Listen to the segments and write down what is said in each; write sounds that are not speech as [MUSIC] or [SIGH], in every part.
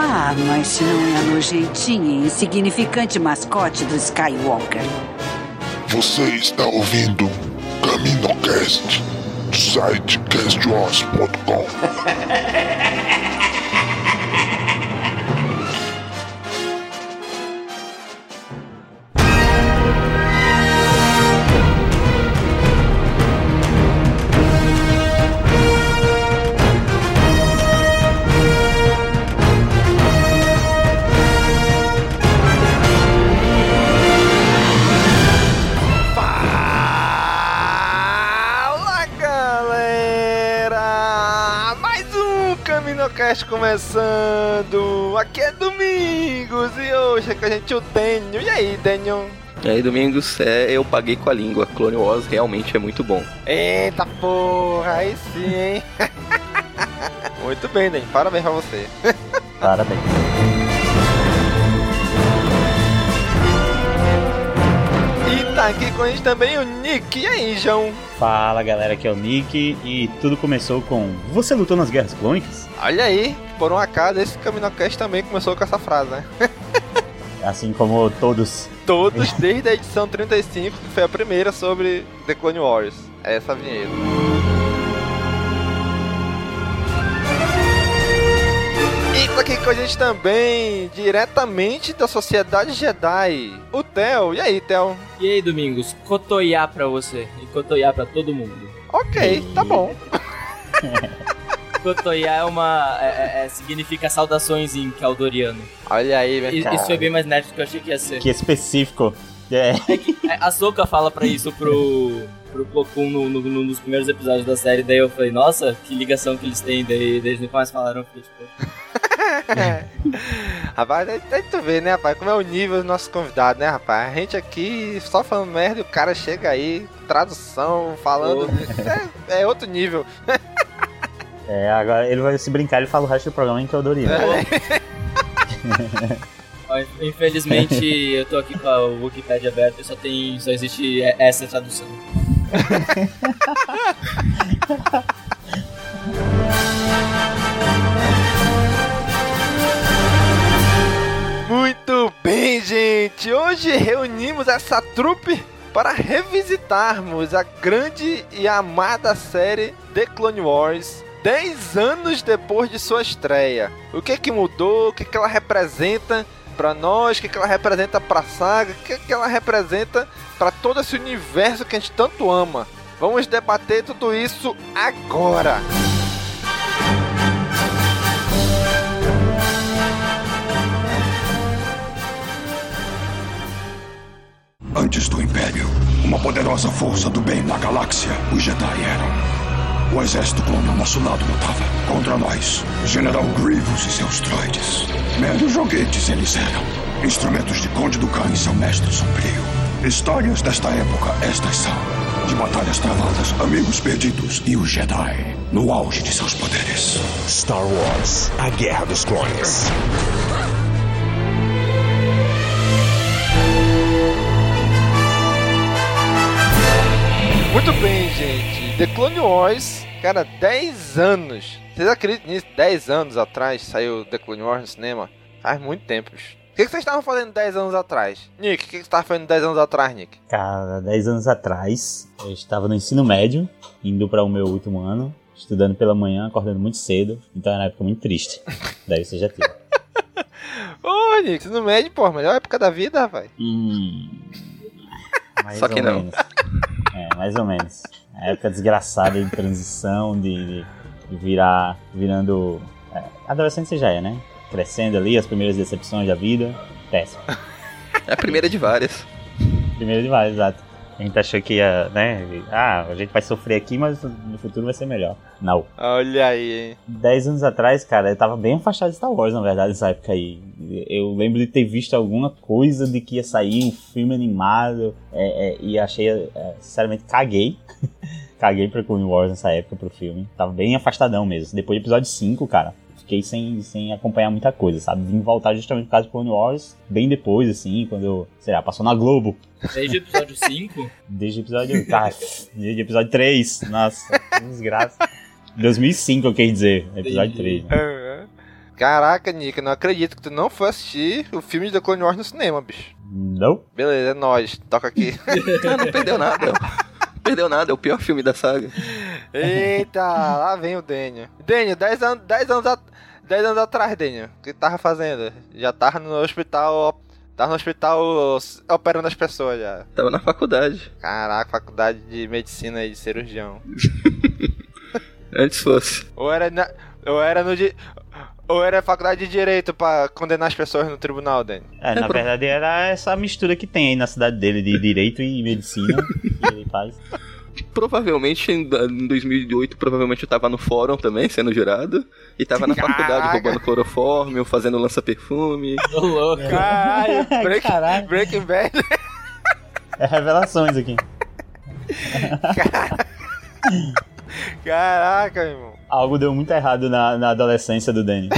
Ah, mas não é a nojentinha e insignificante mascote do Skywalker. Você está ouvindo CaminoCast do site castwars.com. [LAUGHS] CaminoCast começando! Aqui é Domingos e hoje é com a gente o Daniel. E aí, Daniel? E aí, Domingos, é, eu paguei com a língua. Clone Wars realmente é muito bom. Eita porra, aí sim, hein? [LAUGHS] Muito bem, Daniel. Parabéns pra você. Parabéns. Tá aqui com a gente também o Nick. E aí, João? Fala galera, aqui é o Nick e tudo começou com Você lutou nas guerras clônicas? Olha aí, por um acaso, esse CaminoCast também começou com essa frase, né? [LAUGHS] Assim como todos. Todos desde a edição 35, que foi a primeira sobre The Clone Wars. É essa vinheta. E aqui com a gente também, diretamente da Sociedade Jedi, o Theo. E aí, Theo? E aí, Domingos, cotoiá pra você e cotoiá pra todo mundo. Ok, tá bom. [LAUGHS] Cotoiá é uma. É, é- significa saudações em caldoriano. Olha aí, meu cara. Isso foi bem mais nerd do que eu achei que ia ser. Que específico. É. É, A Soka fala pra isso pro. pro Plo Koon no, no- no- nos primeiros episódios da série, daí eu falei, nossa, que ligação que eles têm, daí daí eles nunca mais falaram, fiquei tipo. [LAUGHS] rapaz, aí, aí tu vê, né, rapaz, como é o nível dos nossos convidados, né, rapaz? A gente aqui só falando merda e o cara chega aí, tradução, falando. É, é outro nível. [LAUGHS] É, agora ele vai se brincar, ele fala o resto do programa em Teodorino. Ó, Infelizmente eu tô aqui com a Wikipedia aberta e só tem. só existe essa tradução. [LAUGHS] bem, gente! Hoje reunimos essa trupe para revisitarmos a grande e amada série The Clone Wars 10 anos depois de sua estreia. O que que mudou? O que que ela representa para nós? O que que ela representa para a saga? O que que ela representa para todo esse universo que a gente tanto ama? Vamos debater tudo isso agora! Antes do Império, uma poderosa força do bem na galáxia, os Jedi eram. O exército clone ao nosso lado lutava contra nós. General Grievous e seus droides. Meros joguetes eles eram. Instrumentos de Conde Dukan e seu mestre sombrio. Histórias desta época, estas são. De batalhas travadas, amigos perdidos e os Jedi, no auge de seus poderes. Star Wars, a Guerra dos Clones. Muito bem, gente. The Clone Wars, cara, 10 anos. Vocês acreditam nisso? 10 anos atrás saiu The Clone Wars no cinema? Faz muito tempo. O que, que vocês estavam fazendo 10 anos atrás? Nick, o que, que você estava fazendo 10 anos atrás, Nick? Cara, 10 anos atrás, eu estava no ensino médio, indo para o meu último ano, estudando pela manhã, acordando muito cedo, então era uma época muito triste. [LAUGHS] Deve ser já teve. Ô, Nick? Ensino médio, pô, melhor época da vida, rapaz. Hum. [LAUGHS] Só que não. [LAUGHS] É, mais ou menos. A época desgraçada de transição, de, de virar. virando. É, adolescente você já é, né? Crescendo ali, as primeiras decepções da vida. Péssimo. É a primeira de várias. Primeiro de vários, exato. A gente achou que ia, né? Ah, a gente vai sofrer aqui, mas no futuro vai ser melhor. Não. Olha aí? Dez anos atrás, cara, eu tava bem afastado de Star Wars, na verdade, nessa época aí. Eu lembro de ter visto alguma coisa de que ia sair um filme animado é, é, e achei, é, sinceramente, caguei. [LAUGHS] caguei pra Clone Wars nessa época pro filme. Tava bem afastadão mesmo. Depois do episódio 5, cara, fiquei sem, sem acompanhar muita coisa, sabe? Vim voltar justamente por causa do Clone Wars, bem depois, assim, quando, sei lá, passou na Globo. Desde o episódio [LAUGHS] 5? Desde o episódio. Cara, desde o episódio 3. Nossa, que desgraça. 2005, eu quis dizer. Episódio 3. Né? Caraca, Nick, eu não acredito que tu não foi assistir o filme de The Clone Wars no cinema, bicho. Não? Beleza, é nóis. Toca aqui. [LAUGHS] Ah, não perdeu nada. Perdeu nada, é o pior filme da saga. Eita, lá vem o Daniel. Daniel, 10 anos, 10 anos, a, 10 anos atrás, Daniel. O que tava fazendo? Já tava no hospital. Tava no hospital operando as pessoas já. Tava na faculdade. Caraca, faculdade de medicina e de cirurgião. [LAUGHS] Antes fosse. Ou era na, ou era no di, ou era faculdade de direito pra condenar as pessoas no tribunal, Dani? É, na verdade era essa mistura que tem aí na cidade dele de direito e medicina que [LAUGHS] ele faz. Provavelmente em 2008, provavelmente eu tava no fórum também, sendo jurado. E tava na Caraca. faculdade roubando clorofórmio, fazendo lança-perfume. [LAUGHS] Tô louco. Caralho, [LAUGHS] break, Caralho. Breaking Bad. É revelações aqui. Caraca, meu irmão. Algo deu muito errado na, na adolescência do Danny.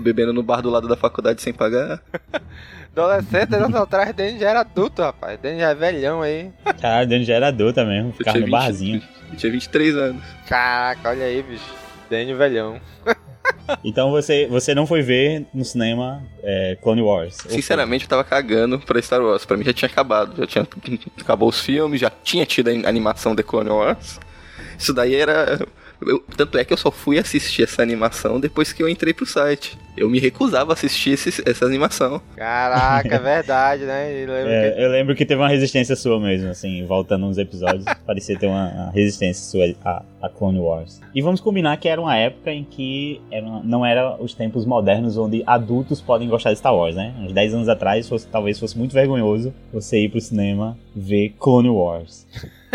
Bebendo no bar do lado da faculdade sem pagar. [LAUGHS] Adolescente, 10 anos atrás, Danny já era adulto, rapaz. Danny já é velhão aí. Caralho, Danny já era adulto mesmo, Eu ficava tinha, no 20, barzinho. eu tinha 23 anos. Caraca, olha aí, bicho. Danny velhão. Então você, você não foi ver no cinema é, Clone Wars? Sinceramente, eu tava cagando pra Star Wars. Pra mim já tinha acabado. Já tinha. Acabou os filmes, já tinha tido a animação de Clone Wars. Isso daí era. Eu- tanto é que eu só fui assistir essa animação depois que eu entrei pro site. Eu me recusava a assistir esse- essa animação. Caraca, é [LAUGHS] verdade, né? E lembra que- É, eu lembro que teve uma resistência sua mesmo, assim, voltando uns episódios, [LAUGHS] parecia ter uma, uma resistência sua a, a Clone Wars. E vamos combinar que era uma época em que era não era os tempos modernos onde adultos podem gostar de Star Wars, né? Uns 10 anos atrás, fosse, talvez fosse muito vergonhoso você ir pro cinema ver Clone Wars. [LAUGHS]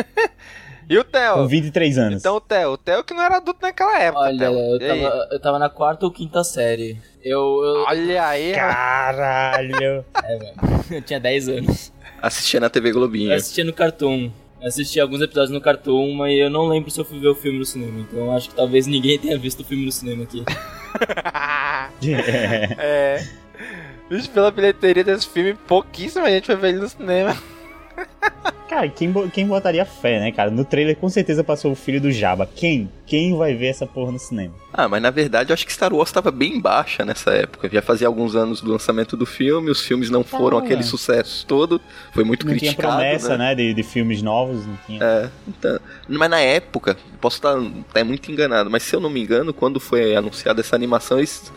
E o Theo? Com 23 anos. Então o Theo, o Theo que não era adulto naquela época, Olha, Theo. eu tava, eu tava na quarta ou quinta série. Eu. eu Olha aí, Caralho! [LAUGHS] é, velho. Eu tinha 10 anos. Assistia na TV Globinho. Eu assistia no Cartoon. Eu assisti alguns episódios no Cartoon, mas eu não lembro se eu fui ver o filme no cinema. Então eu acho que talvez ninguém tenha visto o filme no cinema aqui. [LAUGHS] é. Bicho, pela bilheteria desse filme, pouquíssima gente foi ver ele no cinema. Cara, quem, quem botaria fé, né, cara? No trailer com certeza passou o filho do Jabba. Quem? Quem vai ver essa porra no cinema? Ah, mas na verdade eu acho que Star Wars tava bem baixa nessa época. Já fazia alguns anos do lançamento do filme, os filmes não foram Ah. aquele sucesso todo. Foi muito não tinha criticado. promessa, né? né, de, de filmes novos, não tinha. É, então, mas na época, posso estar até muito enganado, mas se eu não me engano, quando foi anunciada essa animação, eles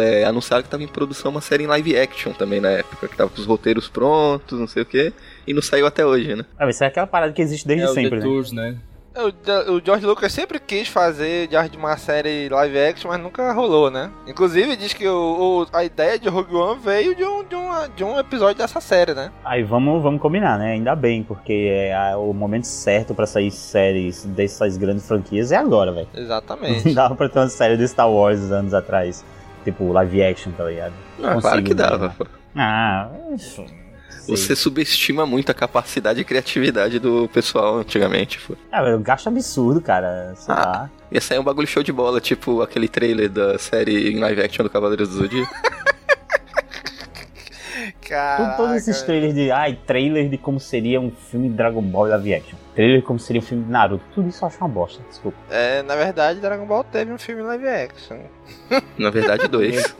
é, anunciaram que estava em produção uma série em live action também na época, que tava com os roteiros prontos, não sei o que, e não saiu até hoje, né? Ah, isso é aquela parada que existe desde é o sempre, The né? Tours, né? O, o George Lucas sempre quis fazer de uma série live action, mas nunca rolou, né? Inclusive diz que o, o- a ideia de Rogue One veio de um, de, um, de um episódio dessa série, né? Aí vamos, vamos combinar, né? Ainda bem, porque é o momento certo pra sair séries dessas grandes franquias é agora, velho. Não Exatamente. [LAUGHS] dava pra ter uma série de Star Wars anos atrás. Tipo, live action, tá ligado? Ah, claro que dava. pô. Ah, isso. Você subestima muito a capacidade e criatividade do pessoal antigamente. Pô. Ah, velho, gasto absurdo, cara. Sei Ah. lá. Ia sair um bagulho show de bola, tipo aquele trailer da série em live action do Cavaleiros do Zodíaco. [LAUGHS] Caraca, Todos esses trailers de. Ai, trailer de como seria um filme de Dragon Ball live action. Trailer de como seria um filme de Naruto. Tudo isso eu acho uma bosta, desculpa. É, na verdade, Dragon Ball teve um filme live action. [LAUGHS] Na verdade, dois.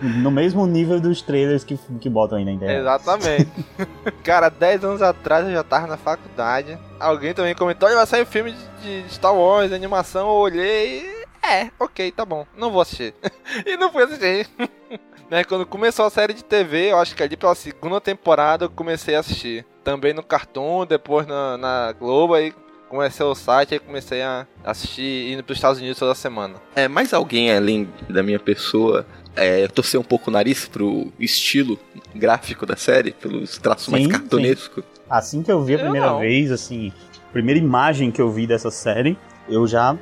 No mesmo nível dos trailers que, que botam aí na internet. Exatamente. [LAUGHS] Cara, 10 anos atrás eu já tava na faculdade. Alguém também comentou: olha, vai sair um filme de, de Star Wars, animação. Eu olhei. É, ok, tá bom, não vou assistir. [LAUGHS] e não fui assistir. [LAUGHS] né, quando começou a série de TV, eu acho que ali pela segunda temporada eu comecei a assistir. Também no Cartoon, depois na, na Globo, aí comecei o site e comecei a assistir indo para os Estados Unidos toda semana. É, mais alguém além da minha pessoa é, torcer um pouco o nariz pro estilo gráfico da série, pelos traços sim, mais cartunescos? Assim que eu vi a primeira vez, assim, primeira imagem que eu vi dessa série, eu já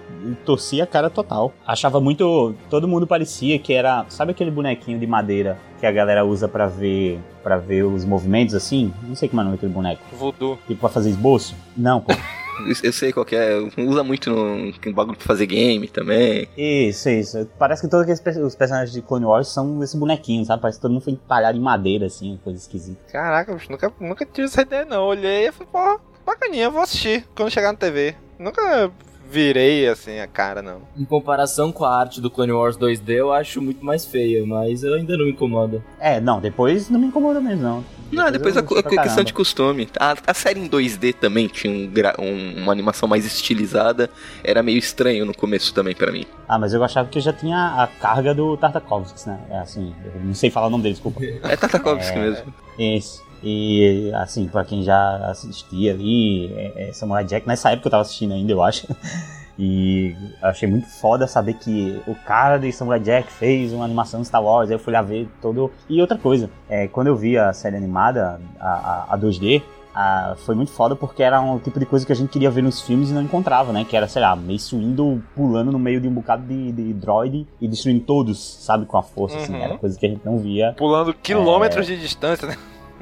torci a cara total. Achava muito. Todo mundo parecia que era. Sabe aquele bonequinho de madeira que a galera usa para ver para ver os movimentos assim? Não sei como é o nome daquele boneco. Voodoo. Tipo pra fazer esboço? Não, pô. [LAUGHS] Eu sei qual é. Usa muito no, no bagulho pra fazer game também. Isso, isso. Parece que todos os personagens de Clone Wars são esse bonequinho, sabe? Parece que todo mundo foi empalhado em madeira, assim, coisa esquisita. Caraca, bicho, nunca, nunca tive essa ideia, não. Olhei e falei, pô, bacaninha, vou assistir quando chegar na TV. Nunca virei assim a cara, não. Em comparação com a arte do Clone Wars 2D, eu acho muito mais feia, mas eu ainda não me incomoda. É, não, depois não me incomoda mesmo, não. Não, depois, depois a, a questão de costume. A, a, série em 2D também tinha um, um, uma animação mais estilizada. Era meio estranho no começo também para mim. Ah, mas eu achava que já tinha a carga do Tartakovsky, né? É assim, eu não sei falar o nome dele, desculpa. É Tartakovsky é, mesmo. Isso. E, assim, pra quem já assistia ali, é, é Samurai Jack, nessa época eu tava assistindo ainda, eu acho. [LAUGHS] E achei muito foda saber que o cara de Samurai Jack fez uma animação de Star Wars. Aí eu fui lá ver todo. E outra coisa, é, quando eu vi a série animada, a, a, a 2D, a, foi muito foda porque era um tipo de coisa que a gente queria ver nos filmes e não encontrava, né? Que era, sei lá, Mace Windu pulando no meio de um bocado de, de droid e destruindo todos, sabe, com a força, assim. uhum. assim. Era coisa que a gente não via. Pulando quilômetros é... de distância, né?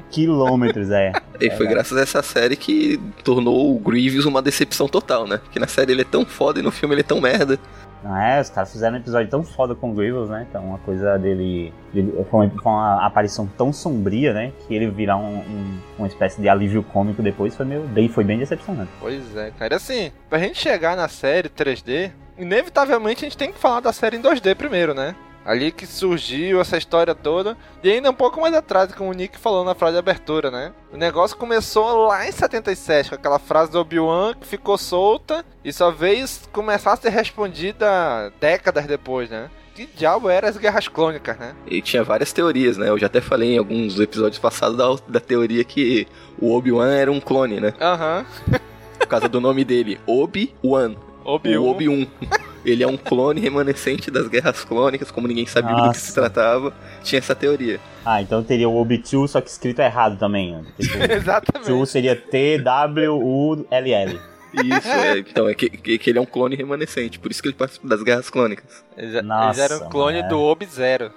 Quilômetros, é. E foi é, graças a essa série que tornou o Grievous uma decepção total, né? Porque na série ele é tão foda e no filme ele é tão merda. Não é, os caras fizeram um episódio tão foda com o Grievous, né? Então, uma coisa dele. dele com, uma aparição tão sombria, né? Que ele virar um, um, uma espécie de alívio cômico depois foi, meio, bem, foi bem decepcionante. Pois é, cara. Assim, pra gente chegar na série 3D, inevitavelmente a gente tem que falar da série em 2D primeiro, né? Ali que surgiu essa história toda. E ainda um pouco mais atrás, como o Nick falou na frase de abertura, né? O negócio começou lá em 77, com aquela frase do Obi-Wan que ficou solta e só veio começar a ser respondida décadas depois, né? que diabo eram as guerras clônicas, né? E tinha várias teorias, né? Eu já até falei em alguns episódios passados da, da teoria que o Obi-Wan era um clone, né? Aham. Uhum. Por causa do nome dele, Obi-Wan. Obi-Wan. Obi-Wan. Ele é um clone remanescente das guerras clônicas, como ninguém sabia Nossa. do que se tratava. Tinha essa teoria. Ah, então teria o Obi-2, só que escrito errado também. Né? Tipo, [LAUGHS] Exatamente. 2 seria T-W-U-L-L. Isso, é, então é que, que, ele é um clone remanescente, por isso que ele participa das guerras clônicas. Eles, Nossa, eles eram um clone do Ob-Zero.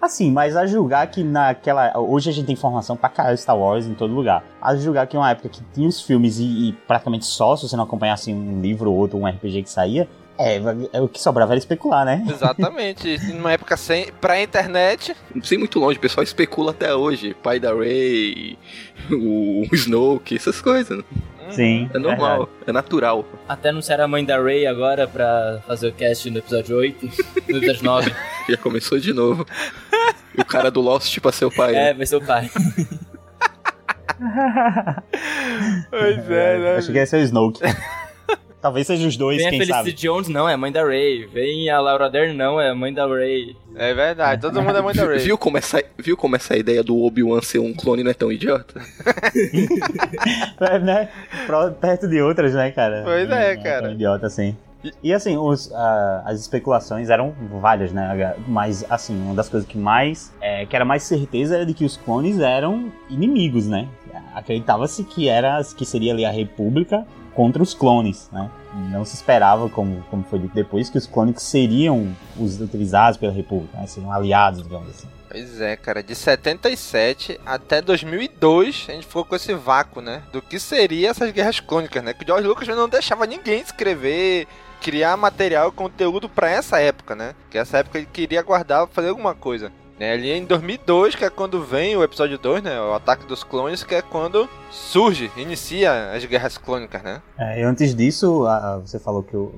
Assim, mas a julgar que naquela. Hoje a gente tem informação pra caralho Star Wars em todo lugar. A julgar que uma época que tinha os filmes e, e praticamente só, se você não acompanhasse um livro ou outro, um RPG que saía, é, é, o que sobrava era especular, né? Exatamente. Numa época sem pré-internet. Sem muito longe, o pessoal especula até hoje. Pai da Ray, o Snoke, essas coisas. Né? Sim. É normal, é, é natural. Até anunciar a mãe da Ray agora pra fazer o cast no episódio 8, no episódio 9. [LAUGHS] Já começou de novo. E o cara do Lost, tipo, a seu pai. É, vai ser o pai. pois é, né? Acho que ia ser o Snoke. [LAUGHS] Talvez seja os dois, Vem quem a Felicity sabe. Jones, não, é mãe da Ray. Vem a Laura Dern, não, é mãe da Ray. É verdade, todo mundo é mãe da Ray. Viu [LAUGHS] como essa, viu como essa ideia do Obi-Wan ser um clone não é tão idiota? [LAUGHS] é, né? Perto de outras, né, cara? Pois é, é cara. É idiota, assim. E assim, os, uh, as especulações eram várias, né? Mas assim, uma das coisas que mais. É, que era mais certeza era de que os clones eram inimigos, né? Acreditava-se que era que seria ali a República contra os clones, né? Não se esperava, como, como foi dito depois, que os clones seriam os utilizados pela República, né? seriam aliados, digamos assim. Pois é, cara, de 77 até 2002 a gente ficou com esse vácuo, né? Do que seria essas guerras clônicas, né? Que o George Lucas não deixava ninguém escrever, criar material, conteúdo para essa época, né? Que essa época ele queria guardar, fazer alguma coisa. É ali em 2002, que é quando vem o episódio 2, né? O Ataque dos Clones, que é quando surge, inicia as Guerras Clônicas, né? É, e antes disso, a, você falou que o,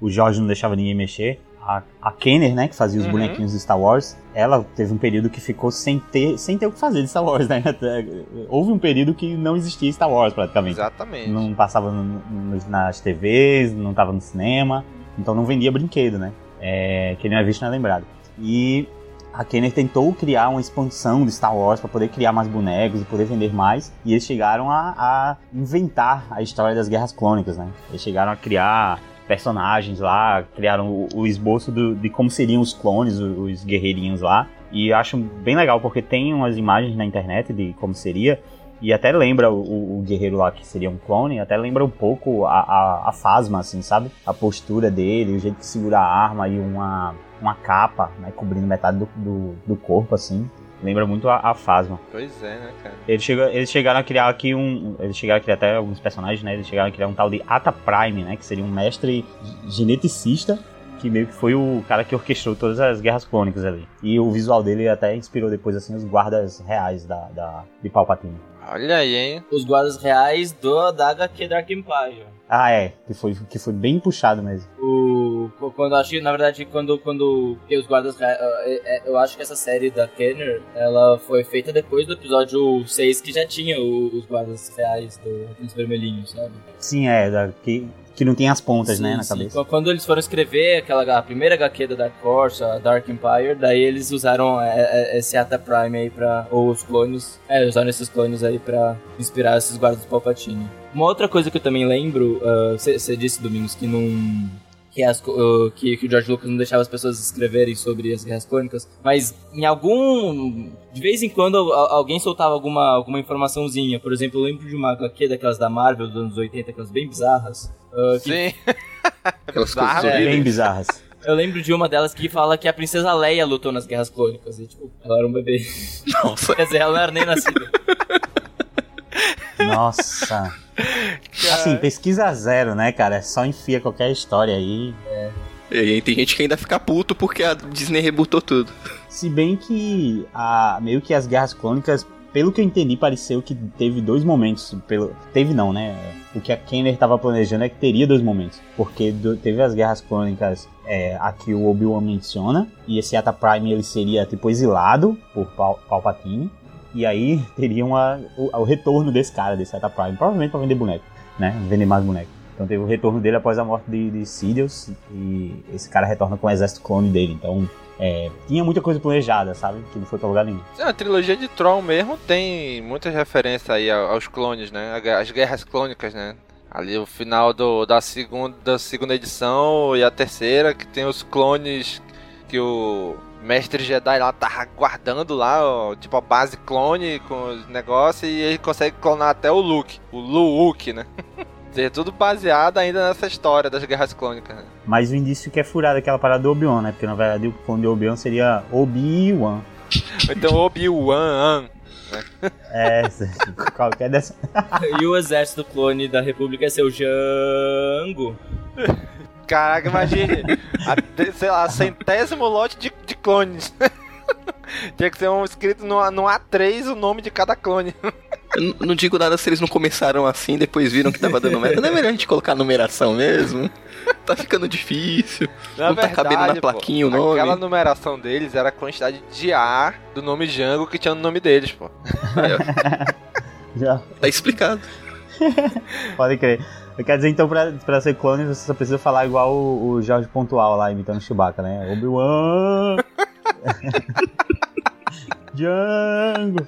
o Jorge não deixava ninguém mexer. A, a Kenner, né, que fazia os uhum. bonequinhos de Star Wars, ela teve um período que ficou sem ter, sem ter o que fazer de Star Wars, né? [LAUGHS] Houve um período que não existia Star Wars, praticamente. Exatamente. Não passava no, no, nas TVs, não estava no cinema. Então não vendia brinquedo, né? É, quem não é visto não é lembrado. E a Kenner tentou criar uma expansão de Star Wars para poder criar mais bonecos e poder vender mais. E eles chegaram a, a, inventar a história das Guerras Clônicas, né? Eles chegaram a criar personagens lá, criaram o, o esboço do, de como seriam os clones, os, os guerreirinhos lá. E acho bem legal porque tem umas imagens na internet de como seria. E até lembra o, o, guerreiro lá que seria um clone, até lembra um pouco a, a, a Fasma, assim, sabe? A postura dele, o jeito que segura a arma e uma, uma capa, né? Cobrindo metade do, do, do corpo, assim. Lembra muito a, a Fasma. Pois é, né, cara? Eles, chegam, eles chegaram a criar aqui um. Eles chegaram a criar até alguns personagens, né? Eles chegaram a criar um tal de Ata Prime, né? Que seria um mestre geneticista que meio que foi o cara que orquestrou todas as guerras clônicas ali. E o visual dele até inspirou depois, assim, os guardas reais da, da, de Palpatine. Olha aí, hein? Os guardas reais do, da HQ Dark Empire. Ah, é. Que foi, que foi bem puxado mesmo. O, quando acho que, na verdade, quando, quando os guardas reais... É, é, eu acho que essa série da Kenner, ela foi feita depois do episódio 6, que já tinha os guardas reais do, dos vermelhinhos, sabe? Sim, é. Da, que, que não tem as pontas, sim, né, na sim. cabeça. Quando eles foram escrever aquela a primeira HQ da Dark Horse, a Dark Empire, daí eles usaram é, é, esse Ata Prime aí pra. Ou os clones. É, usaram esses clones aí pra inspirar esses guardas do Palpatine. Uma outra coisa que eu também lembro, você uh, disse, Domingos, que não que, as, uh, que, que, o George Lucas não deixava as pessoas escreverem sobre as guerras clônicas, mas em algum. De vez em quando alguém soltava alguma, alguma informaçãozinha. Por exemplo, eu lembro de uma HQ daquelas da Marvel dos anos 80, aquelas bem bizarras. Uh, que... Sim. [LAUGHS] aquelas coisas é, bem bizarras. Eu lembro de uma delas que fala que a princesa Leia lutou nas guerras clônicas. E, tipo, ela era um bebê. Nossa. [LAUGHS] Quer dizer, ela não era nem nascida. Nossa. Assim, pesquisa zero, né, cara? Só enfia qualquer história aí. É. E aí tem gente que ainda fica puto porque a Disney rebutou tudo. Se bem que a, meio que as guerras clônicas, pelo que eu entendi, pareceu que teve dois momentos. Pelo, teve não, né? O que a Kenner estava planejando é que teria dois momentos. Porque do, teve as guerras clônicas é, a que o Obi-Wan menciona. E esse Ata Prime ele seria tipo exilado por Pal Palpatine. E aí [LAUGHS] teria uma, o, o, retorno desse cara, desse Ata Prime, provavelmente para vender boneco, né? Vender mais boneco. Então teve o retorno dele após a morte de, de e esse cara retorna com o exército clone dele. Então é, tinha muita coisa planejada, sabe? Que não foi pra lugar nenhum. A trilogia de Tron mesmo tem muitas referências aí aos clones, né? As guerras clônicas, né? Ali o final do, da, segunda, da segunda edição e a terceira, que tem os clones que o mestre Jedi lá tá guardando lá, ó, tipo a base clone com os negócios e ele consegue clonar até o Luke, o Luke, né? [LAUGHS] É tudo baseado ainda nessa história das guerras clônicas. Né? Mas o indício que é furado aquela parada do Obi-Wan, né? Porque na verdade o clone de Obi-Wan seria Obi-Wan. então Obi-Wan. Né? [LAUGHS] É, qualquer dessa. [LAUGHS] e o exército clone da República é seu Jango. Caraca, imagine. a, sei lá, centésimo lote de, de clones. [LAUGHS] Tinha que ser um escrito no, no A3 o nome de cada clone. Eu não digo nada se eles não começaram assim, depois viram que tava dando merda. Não é melhor a gente colocar numeração mesmo? Tá ficando difícil. Na não verdade, tá cabendo na plaquinha pô, o nome. Aquela numeração deles era a quantidade de A do nome Django que tinha no nome deles, pô. [LAUGHS] Já. Tá explicado. Pode crer. Quer dizer, então, pra, pra ser clone, você só precisa falar igual o, o Jorge Pontual lá, imitando o Chewbacca, né? Obi-Wan! [LAUGHS] Django!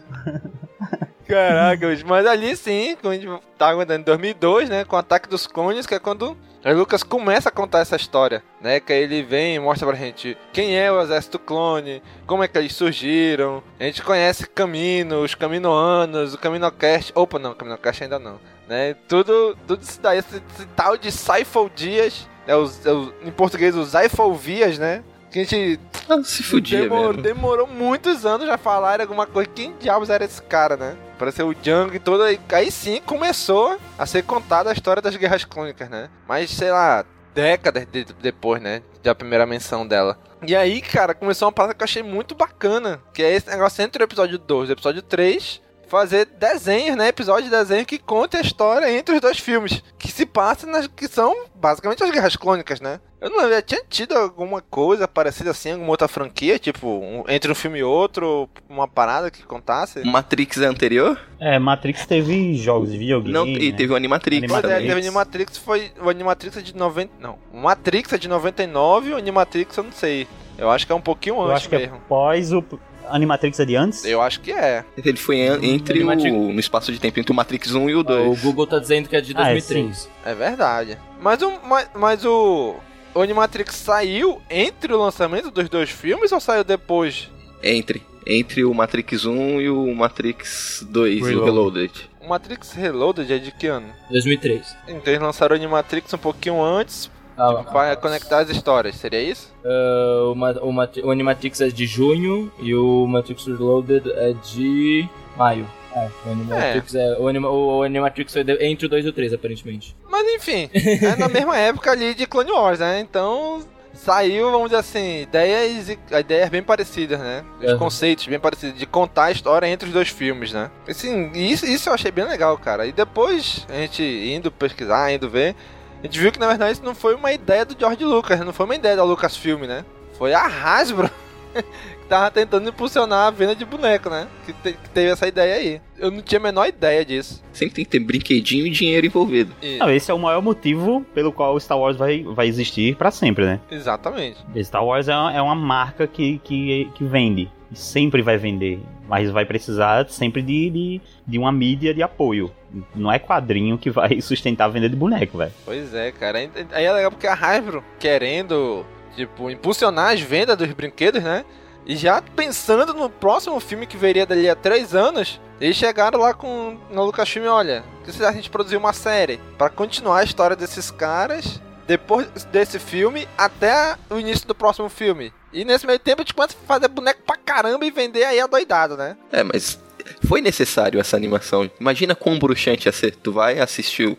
Caraca, mas ali sim, quando a gente tá aguentando em 2002, né, com o Ataque dos Clones, que é quando o Lucas começa a contar essa história, né, que aí ele vem e mostra pra gente quem é o Exército Clone, como é que eles surgiram, a gente conhece Camino, os Caminoanos, o Caminocast, opa, não, Caminocast ainda não, né, tudo, tudo isso daí, esse, esse tal de Cypher Dias, é os, é os, em português os Vias, né, que a gente ah, se fudia demorou, demorou muitos anos já falar alguma coisa. Quem diabos era esse cara, né? Pareceu o Django e toda. Aí sim começou a ser contada a história das guerras clônicas, né? Mas sei lá, décadas de, depois, né? Da primeira menção dela. E aí, cara, começou uma parada que eu achei muito bacana. Que é esse negócio entre o episódio 2 e o episódio 3 fazer desenhos, né? Episódio de desenho que conte a história entre os dois filmes. Que se passam nas. que são basicamente as guerras clônicas, né? Eu não lembro, tinha tido alguma coisa parecida assim, alguma outra franquia, tipo, um, entre um filme e outro, uma parada que contasse? Matrix é anterior? É, Matrix teve jogos de videogame. Não, e né? teve o Animatrix. Pois é, também. teve Animatrix, foi. O Animatrix é de 90. Não, o Matrix é de 99 o Animatrix eu não sei. Eu acho que é um pouquinho Eu antes acho que mesmo. é pós o Animatrix é de antes? Eu acho que é. Ele foi en- entre o, Animatrix. no espaço de tempo entre o Matrix 1 e o 2. O Google tá dizendo que é de Ah, é, 2003. É verdade. Mas o. Mas, mas o. O Animatrix saiu entre o lançamento dos dois filmes ou saiu depois? Entre. Entre o Matrix 1 e o Matrix 2, e o Reloaded. Reloaded. O Matrix Reloaded é de que ano? 2003. Então eles lançaram o Animatrix um pouquinho antes Ah, para conectar as histórias, seria isso? ah, o, Ma- o, Mat- o Animatrix é de junho e o Matrix Reloaded é de maio. É, o Animatrix, é. o, Anima- o Animatrix foi de- entre o 2 e o 3, aparentemente. Mas enfim, é na [LAUGHS] mesma época ali de Clone Wars, né? Então saiu, vamos dizer assim, ideias, ideias bem parecidas, né? Os Uhum. conceitos bem parecidos, de contar a história entre os dois filmes, né? Assim, isso, isso eu achei bem legal, cara. E depois, a gente indo pesquisar, indo ver, a gente viu que na verdade isso não foi uma ideia do George Lucas, não foi uma ideia da Lucasfilm, né? Foi a Hasbro [LAUGHS] que tava tentando impulsionar a venda de boneco, né? Que, te- que teve essa ideia aí. Eu não tinha a menor ideia disso. Sempre tem que ter brinquedinho e dinheiro envolvido. E- Não, esse é o maior motivo pelo qual o Star Wars vai, vai existir pra sempre, né? Exatamente. Star Wars é uma, é uma marca que, que, que vende. E sempre vai vender. Mas vai precisar sempre de, de, de uma mídia de apoio. Não é quadrinho que vai [LAUGHS] sustentar a venda de boneco, velho. Pois é, cara. Aí é legal porque a Hasbro querendo, tipo, impulsionar as vendas dos brinquedos, né? E já pensando no próximo filme que veria dali a três anos, eles chegaram lá com na Lucasfilm, olha, que se a gente produzir uma série pra continuar a história desses caras depois desse filme até o início do próximo filme. E nesse meio tempo a gente pode fazer boneco pra caramba e vender aí adoidado, né? É, mas foi necessário essa animação. Imagina quão bruxante ia ser. Tu vai assistir o,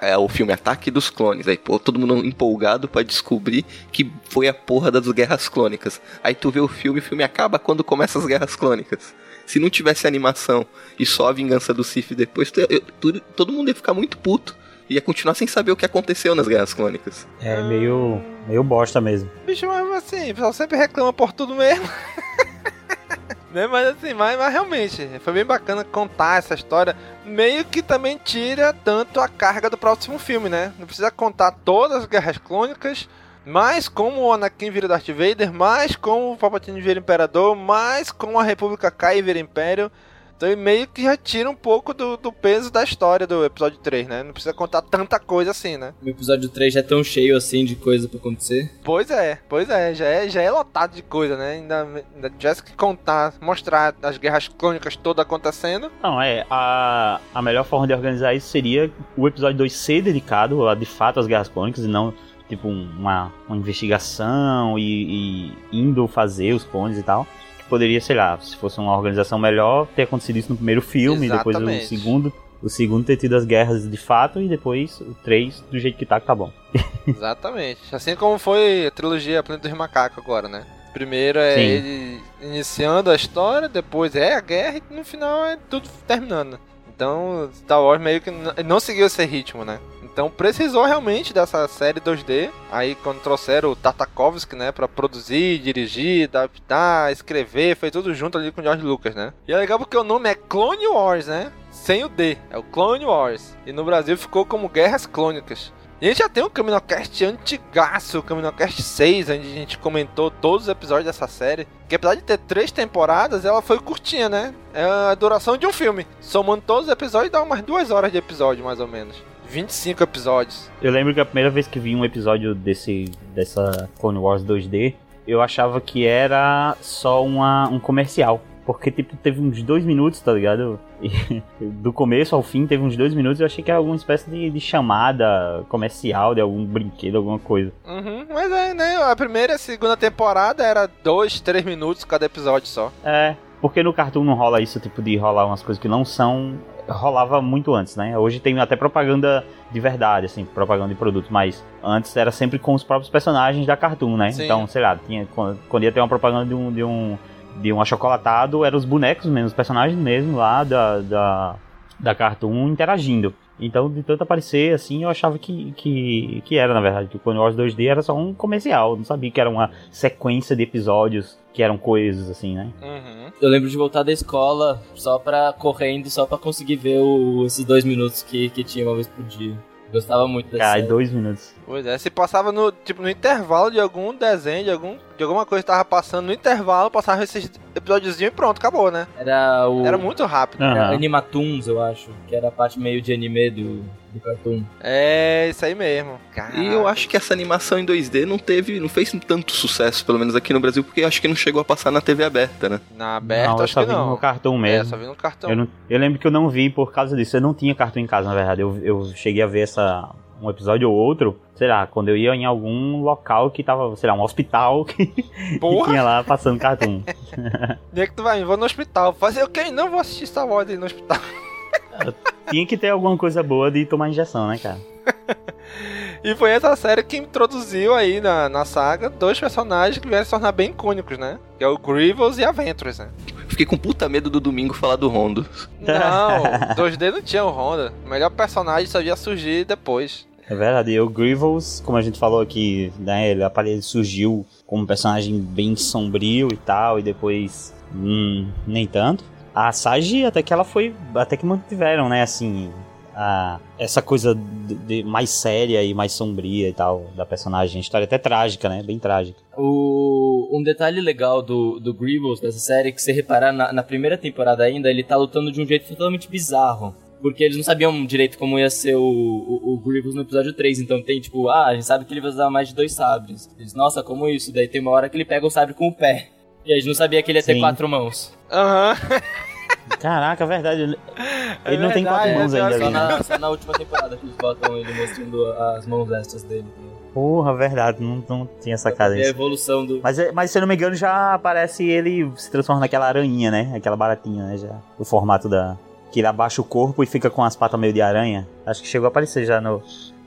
é, o filme Ataque dos Clones. Aí, pô, todo mundo empolgado pra descobrir que foi a porra das guerras clônicas. Aí tu vê o filme, o filme acaba quando começa as guerras clônicas. Se não tivesse animação e só a vingança do Sith depois, tu- eu- tu- todo mundo ia ficar muito puto. Ia continuar sem saber o que aconteceu nas guerras clônicas. É meio, meio bosta mesmo. Bicho, mas assim, o pessoal sempre reclama por tudo mesmo. [LAUGHS] né? Mas assim, mas, mas realmente, foi bem bacana contar essa história. Meio que também tira tanto a carga do próximo filme, né? Não precisa contar todas as guerras clônicas, mais como o Anakin vira Darth Vader, mais como o Palpatine vira Imperador, mais como a República cai e vira Império. Então meio que já tira um pouco do, do peso da história do episódio 3, né? Não precisa contar tanta coisa assim, né? O episódio 3 já é tão cheio assim de coisa pra acontecer. Pois é, pois é, já é, já é lotado de coisa, né? Ainda, ainda tivesse que contar, mostrar as guerras clônicas todas acontecendo. Não, é. A, a melhor forma de organizar isso seria o episódio 2 ser dedicado a, de fato às guerras clônicas e não tipo um- uma, uma investigação e, e indo fazer os clones e tal. Poderia, sei lá, se fosse uma organização melhor, ter acontecido isso no primeiro filme, depois o Exatamente. segundo. O segundo ter tido as guerras de fato e depois o 3 do jeito que tá, que tá bom. [LAUGHS] Exatamente. Assim como foi a trilogia Planeta dos Macacos agora, né? Primeiro é Sim. ele iniciando a história, depois é a guerra e no final é tudo terminando. Então, Star Wars meio que não seguiu esse ritmo, né? Então precisou realmente dessa série 2D. Aí quando trouxeram o Tartakovsky, né, Pra produzir, dirigir, adaptar, escrever, foi tudo junto ali com o George Lucas, né? E é legal porque o nome é Clone Wars, né? Sem o D, é o Clone Wars. E no Brasil ficou como Guerras Clônicas. E a gente já tem um Caminocast antigaço, o Caminocast 6, onde a gente comentou todos os episódios dessa série. Que apesar de ter três temporadas, ela foi curtinha, né? É a duração de um filme. Somando todos os episódios, dá umas duas horas de episódio, mais ou menos. 25 episódios. Eu lembro que a primeira vez que vi um episódio desse dessa Clone Wars 2D, eu achava que era só uma, um comercial. Porque, tipo, teve uns dois minutos, tá ligado? E, [LAUGHS] do começo ao fim teve uns dois minutos eu achei que era alguma espécie de, de chamada comercial de algum brinquedo, alguma coisa. Uhum, mas é, né? A primeira e a segunda temporada era dois, três minutos cada episódio só. É, porque no cartoon não rola isso, tipo, de rolar umas coisas que não são. Rolava muito antes, né? Hoje tem até propaganda de verdade, assim, propaganda de produto, mas antes era sempre com os próprios personagens da cartoon, né? Sim. Então, sei lá, tinha, quando, quando ia ter uma propaganda de um. De um de um achocolatado, eram os bonecos mesmo, os personagens mesmo lá da, da, da Cartoon interagindo. Então, de tanto aparecer, assim, eu achava que, que, que era, na verdade, que o Clone Wars 2D era só um comercial. Eu não sabia que era uma sequência de episódios que eram coisas, assim, né? Uhum. Eu lembro de voltar da escola só pra correndo, só pra conseguir ver o, esses dois minutos que, que tinha uma vez por dia. Gostava muito dessa Cara, série. dois minutos. Pois é, se passava no, tipo, no intervalo de algum desenho, de, algum, de alguma coisa que tava passando no intervalo, passava esses episódiozinho e pronto, acabou, né? Era o. Era muito rápido. Era Aham. Animatoons, eu acho. Que era a parte meio de anime do, do cartoon. É, isso aí mesmo. E eu acho que essa animação em 2D não teve, não fez tanto sucesso, pelo menos aqui no Brasil, porque eu acho que não chegou a passar na TV aberta, né? Na aberta, não, eu acho só que vi não. no cartão mesmo. É, só vi no cartão. Eu, não- eu lembro que eu não vi por causa disso. Eu não tinha cartão em casa, na verdade. Eu, eu cheguei a ver essa um episódio ou outro, sei lá, quando eu ia em algum local que tava, sei lá, um hospital que, [LAUGHS] que tinha lá passando cartoon. [LAUGHS] Onde é que tu vai? Vou no hospital. Fazer o quê? Não vou assistir Star Wars no hospital. tinha que ter alguma coisa boa de tomar injeção, né, cara? [LAUGHS] E foi essa série que introduziu aí na, na saga dois personagens que vieram se tornar bem icônicos, né? Que é o Grievous e a Ventress, né? Fiquei com puta medo do domingo falar do Rondo. Não, [LAUGHS] 2D não tinha o Honda. O melhor personagem só ia surgir depois. É verdade, e o Grievous, como a gente falou aqui, né, ele, ele surgiu como um personagem bem sombrio e tal, e depois hum, nem tanto. A Sage até que ela foi, até que mantiveram, né, assim, a, essa coisa de, de mais séria e mais sombria e tal da personagem, a história até trágica, né, bem trágica. O, um detalhe legal do, do Grievous dessa série é que se reparar na, na primeira temporada ainda, ele tá lutando de um jeito totalmente bizarro. Porque eles não sabiam direito como ia ser o, o, o Grievous no episódio 3. Então tem tipo, ah, a gente sabe que ele vai usar mais de dois sabres. Eles, nossa, como isso? Daí tem uma hora que ele pega o sabre com o pé. E a gente não sabia que ele ia ter Sim. quatro mãos. Aham. [LAUGHS] Caraca, é verdade, ele, É não tem verdade, quatro mãos é ainda Só ali, né? na, só na última temporada que eles botam ele mostrando as mãos extras dele. Porra, verdade, não, não tinha sacado E a isso. evolução do. Mas, é- mas se eu não me engano, já aparece ele se transforma naquela aranha, né? Aquela baratinha, né? Já. O formato da. Que ele abaixa o corpo e fica com as patas meio de aranha. Acho que chegou a aparecer já no,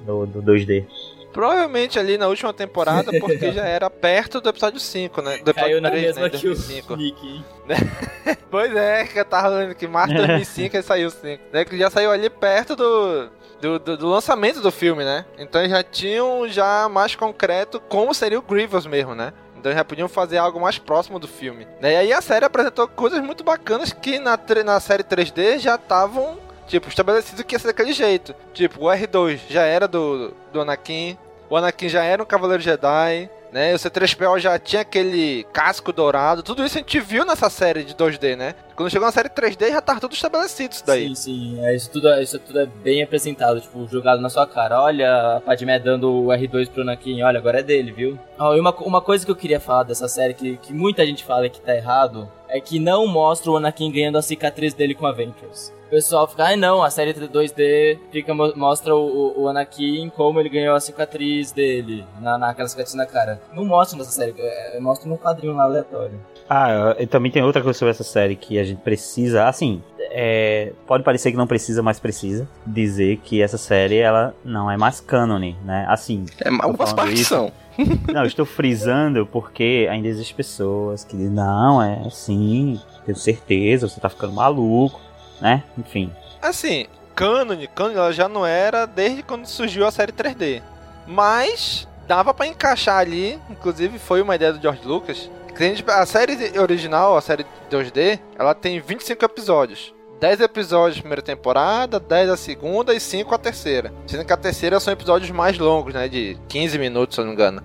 no, do 2D. Provavelmente ali na última temporada, porque já era perto do episódio 5, né? Do Caiu episódio na 3, mesma né? que o 2005. Nick. [LAUGHS] Pois é, que eu tava lendo que março de [LAUGHS] 2005 ele saiu 5. Né? Que já saiu ali perto do, do, do, do lançamento do filme, né? Então eles já tinham já mais concreto como seria o Grievous mesmo, né? Então já podiam fazer algo mais próximo do filme. Né? E aí a série apresentou coisas muito bacanas que na, na série 3D já estavam, tipo, estabelecido que ia ser daquele jeito. Tipo, o R2 já era do, do Anakin, o Anakin já era um Cavaleiro Jedi, né? O C3PO já tinha aquele casco dourado. Tudo isso a gente viu nessa série de 2D, né? Quando chegou na série 3D já tava tudo estabelecido isso daí. Sim, sim. É, isso, tudo, isso tudo é bem apresentado, tipo, jogado na sua cara. Olha, a Padmé dando o R2 pro Anakin, olha, agora é dele, viu? Ó, e uma, uma coisa que eu queria falar dessa série, que, que muita gente fala que tá errado, é que não mostra o Anakin ganhando a cicatriz dele com a Ventress. O pessoal fica, ai não, a série 2D fica, mo- mostra o, o- o Anakin como ele ganhou a cicatriz dele, na, naquela cicatriz na cara. Não mostra nessa série, é, mostra num quadrinho lá aleatório. Ah, e também tem outra coisa sobre essa série que a gente precisa. Assim, é, pode parecer que não precisa, mas precisa dizer que essa série ela não é mais cânone, né? Assim. É, algumas partes isso- são. [LAUGHS] Não, estou frisando porque ainda existem pessoas que dizem, não, é assim, tenho certeza, você tá ficando maluco, né? Enfim. Assim, cânone, cânone ela já não era desde quando surgiu a série 3D. Mas dava pra encaixar ali, inclusive foi uma ideia do George Lucas. Que a série original, a série 2D, ela tem 25 episódios. 10 episódios primeira temporada, 10 a segunda e 5 a terceira. Sendo que a terceira são episódios mais longos, né? De 15 minutos, se eu não me engano.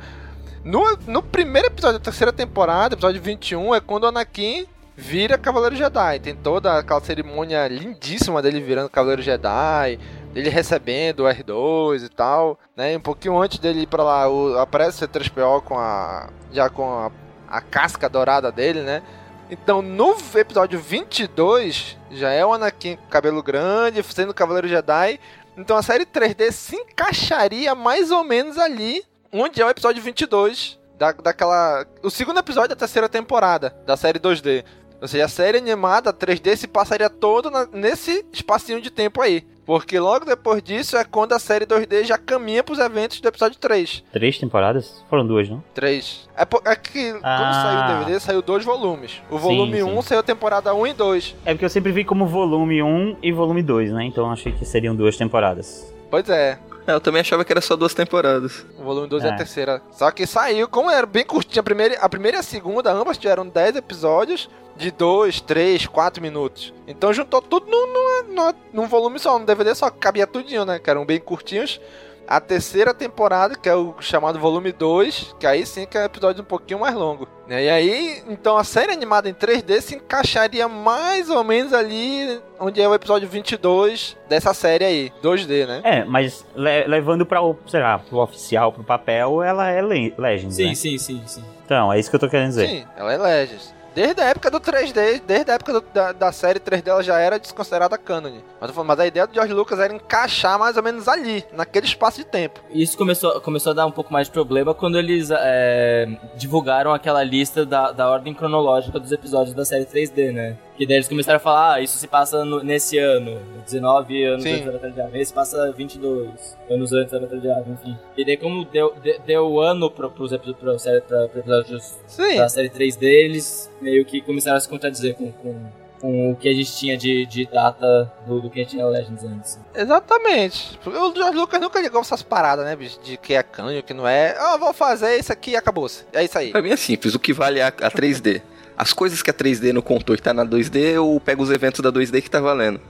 No, no primeiro episódio da terceira temporada, episódio 21, é quando o Anakin vira Cavaleiro Jedi. Tem toda aquela cerimônia lindíssima dele virando Cavaleiro Jedi, dele recebendo o R2 e tal, né? Um pouquinho antes dele ir pra lá, o, aparece o C3PO com a já com a, a casca dourada dele, né? Então, no episódio 22, já é o Anakin com cabelo grande, sendo Cavaleiro Jedi. Então, a série 3D se encaixaria mais ou menos ali, onde é o episódio 22 da, daquela... O segundo episódio da terceira temporada da série 2D. Ou seja, a série animada 3D se passaria todo na- nesse espacinho de tempo aí. Porque logo depois disso é quando a série 2D já caminha pros eventos do episódio 3. Três temporadas? Foram duas, não? 3. É, po- é que quando Ah. saiu o DVD, saiu dois volumes. O Sim, volume sim. 1 saiu a temporada 1 e 2. É porque eu sempre vi como volume 1 e volume 2, né? Então eu achei que seriam duas temporadas. Pois é. É, eu também achava que era só duas temporadas. O volume 2 é. a É. terceira. Só que saiu, como era bem curtinho, a primeira, a primeira e a segunda, ambas tiveram 10 episódios de 2, 3, 4 minutos. Então juntou tudo num, num, num- num volume só, no DVD só, que cabia tudinho, né? Que eram bem curtinhos. A terceira temporada, que é o chamado volume 2, que aí sim que é um episódio um pouquinho mais longo. né? E aí, então a série animada em 3D se encaixaria mais ou menos ali onde é o episódio 22 dessa série aí, 2D, né? É, mas le- levando pra o, sei lá, pro oficial, pro papel, ela é le Legends, Sim, né? sim, sim, sim. Então, é isso que eu tô querendo dizer. Sim, ela é Legends. Desde a época do 3D, desde a época do- da, da série 3D, ela já era desconsiderada canon. Mas, mas a ideia do George Lucas era encaixar mais ou menos ali, naquele espaço de tempo. Isso começou, começou a dar um pouco mais de problema quando eles é, divulgaram aquela lista da, da ordem cronológica dos episódios da série 3D, né? Que daí eles começaram a falar, ah, isso se passa no- nesse ano, 19 anos Sim. antes da Batalha de Yavin, esse passa 22 anos antes da Batalha de Yavin, enfim. E daí como deu, de- deu ano pro, pros episódios, pra, série- pra, pra episódios Sim. da série 3D, eles meio que começaram a se contradizer com, com, com o que a gente tinha de, de data do, do que a gente tinha Legends antes. Exatamente. O George Lucas nunca ligou essas paradas, né, bicho? De que é canon e o que não é. Ah, vou fazer isso aqui e acabou-se. É isso aí. Pra mim é simples, o que vale é a, a 3D. As coisas que a 3D não contou e tá na 2D, eu pego os eventos da 2D que tá valendo.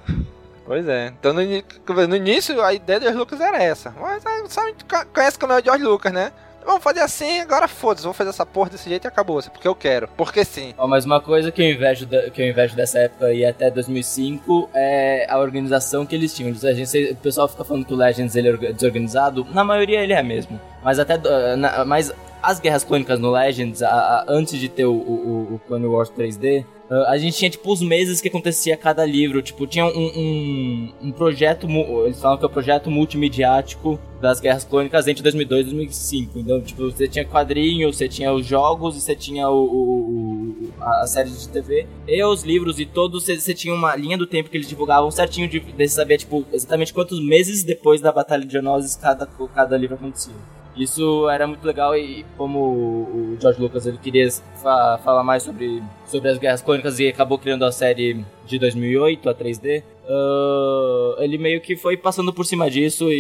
Pois é. Então no, no início a ideia do George Lucas era essa. Mas sabe, co- conhece como é o George Lucas, né? Vamos fazer assim, agora foda-se, vou fazer essa porra desse jeito e acabou. Porque eu quero. Porque sim. Ó, mas uma coisa que eu invejo da- que eu invejo dessa época e até 2005 é a organização que eles tinham. Eles- a gente- o pessoal fica falando que o Legends ele é orga- desorganizado, na maioria ele é mesmo. Mas até na- mas as guerras clônicas no Legends, a- a- antes de ter o, o, o Clone Wars 3D, ah, a gente tinha, tipo, os meses que acontecia cada livro. Tipo, tinha um, um, um projeto, eles falam que é o projeto multimediático das Guerras Clônicas entre 2002 e 2005. Então, tipo, você tinha quadrinho, você tinha os jogos você tinha o, o- a série de TV e os livros e todos, você, você tinha uma linha do tempo que eles divulgavam certinho, de, de saber, tipo, exatamente quantos meses depois da Batalha de Geonosis cada, cada livro acontecia. Isso era muito legal e como o George Lucas ele queria fa- falar mais sobre, sobre as Guerras Clônicas e acabou criando a série de 2008, a 3D, ah, ele meio que foi passando por cima disso e,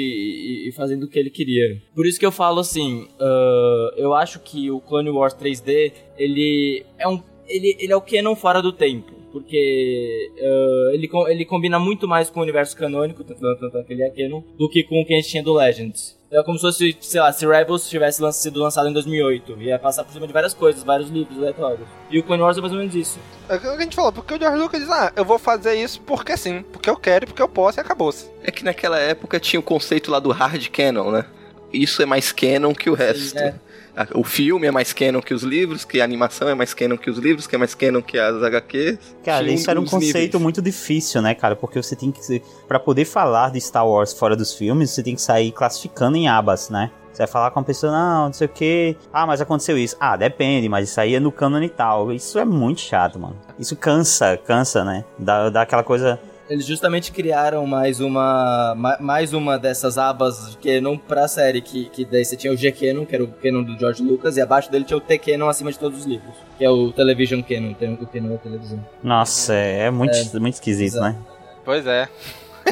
e- e fazendo o que ele queria. Por isso que eu falo assim, ah, eu acho que o Clone Wars 3D, ele é um ele, ele é o canon fora do tempo. Porque ah, ele, ele combina muito mais com o universo canônico, tanto, tanto ele é do que com o que a gente tinha do Legends. É como se fosse, sei lá, se Rebels tivesse lan- sido lançado em 2008. Ia passar por cima de várias coisas, vários livros aleatórios. E o Clone Wars é mais ou menos isso. É o que a gente falou, porque o George Lucas diz, ah, eu vou fazer isso porque sim, porque eu quero, porque eu posso e acabou-se. É que naquela época tinha o conceito lá do hard canon, né? Isso é mais canon que o resto. é. O filme é mais canon que os livros, que a animação é mais canon que os livros, que é mais canon que as HQs. Cara, isso era um conceito níveis. muito difícil, né, cara? Porque você tem que. Pra poder falar de Star Wars fora dos filmes, você tem que sair classificando em abas, né? Você vai falar com a pessoa, não, não sei o que. Ah, mas aconteceu isso. Ah, depende, mas isso aí é no canon e tal. Isso é muito chato, mano. Isso cansa, cansa, né? Dá, dá aquela coisa. Eles justamente criaram mais uma ma- mais uma dessas abas de canon pra série, que, que daí você tinha o G-Canon, que era o canon do George Lucas, e abaixo dele tinha o T-Canon acima de todos os livros, que é o Television Canon, o canon- o canon da televisão. Nossa, é, é muito, muito esquisito, né? Pois é.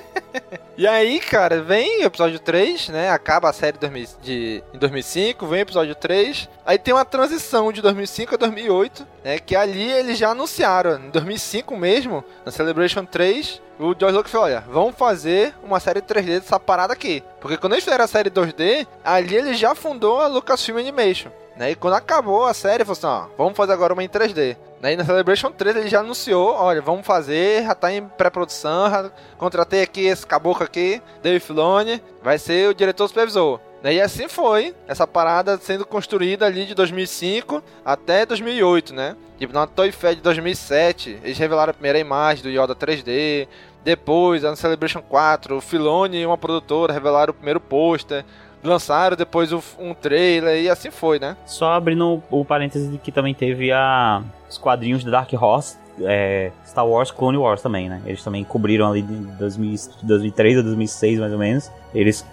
[LAUGHS] e aí, cara, vem o episódio 3, né? Acaba a série 2000 de, em 2005, vem o episódio 3. Aí tem uma transição de 2005 a 2008, né? Que ali eles já anunciaram, em 2005 mesmo, na Celebration 3, o George Lucas falou, olha, vamos fazer uma série 3D dessa parada aqui. Porque quando eles fizeram a série 2D, ali ele já fundou a Lucasfilm Animation. Né? E quando acabou a série, falou assim, ó, vamos fazer agora uma em 3D. Né? E na Celebration 3 ele já anunciou, olha, vamos fazer, já tá em pré-produção, contratei aqui esse caboclo aqui, Dave Filoni, vai ser o diretor supervisor. Né? E assim foi, essa parada sendo construída ali de 2005 até 2008, né? Tipo, na Toy Fair de 2007, eles revelaram a primeira imagem do Yoda 3D, depois, na Celebration 4, o Filoni e uma produtora revelaram o primeiro pôster, lançaram depois um trailer e assim foi, né? Só abrindo o parêntese de que também teve a, os quadrinhos da Dark Horse é, Star Wars Clone Wars também, né? Eles também cobriram ali de 2000, 2003 a 2006, mais ou menos. Eles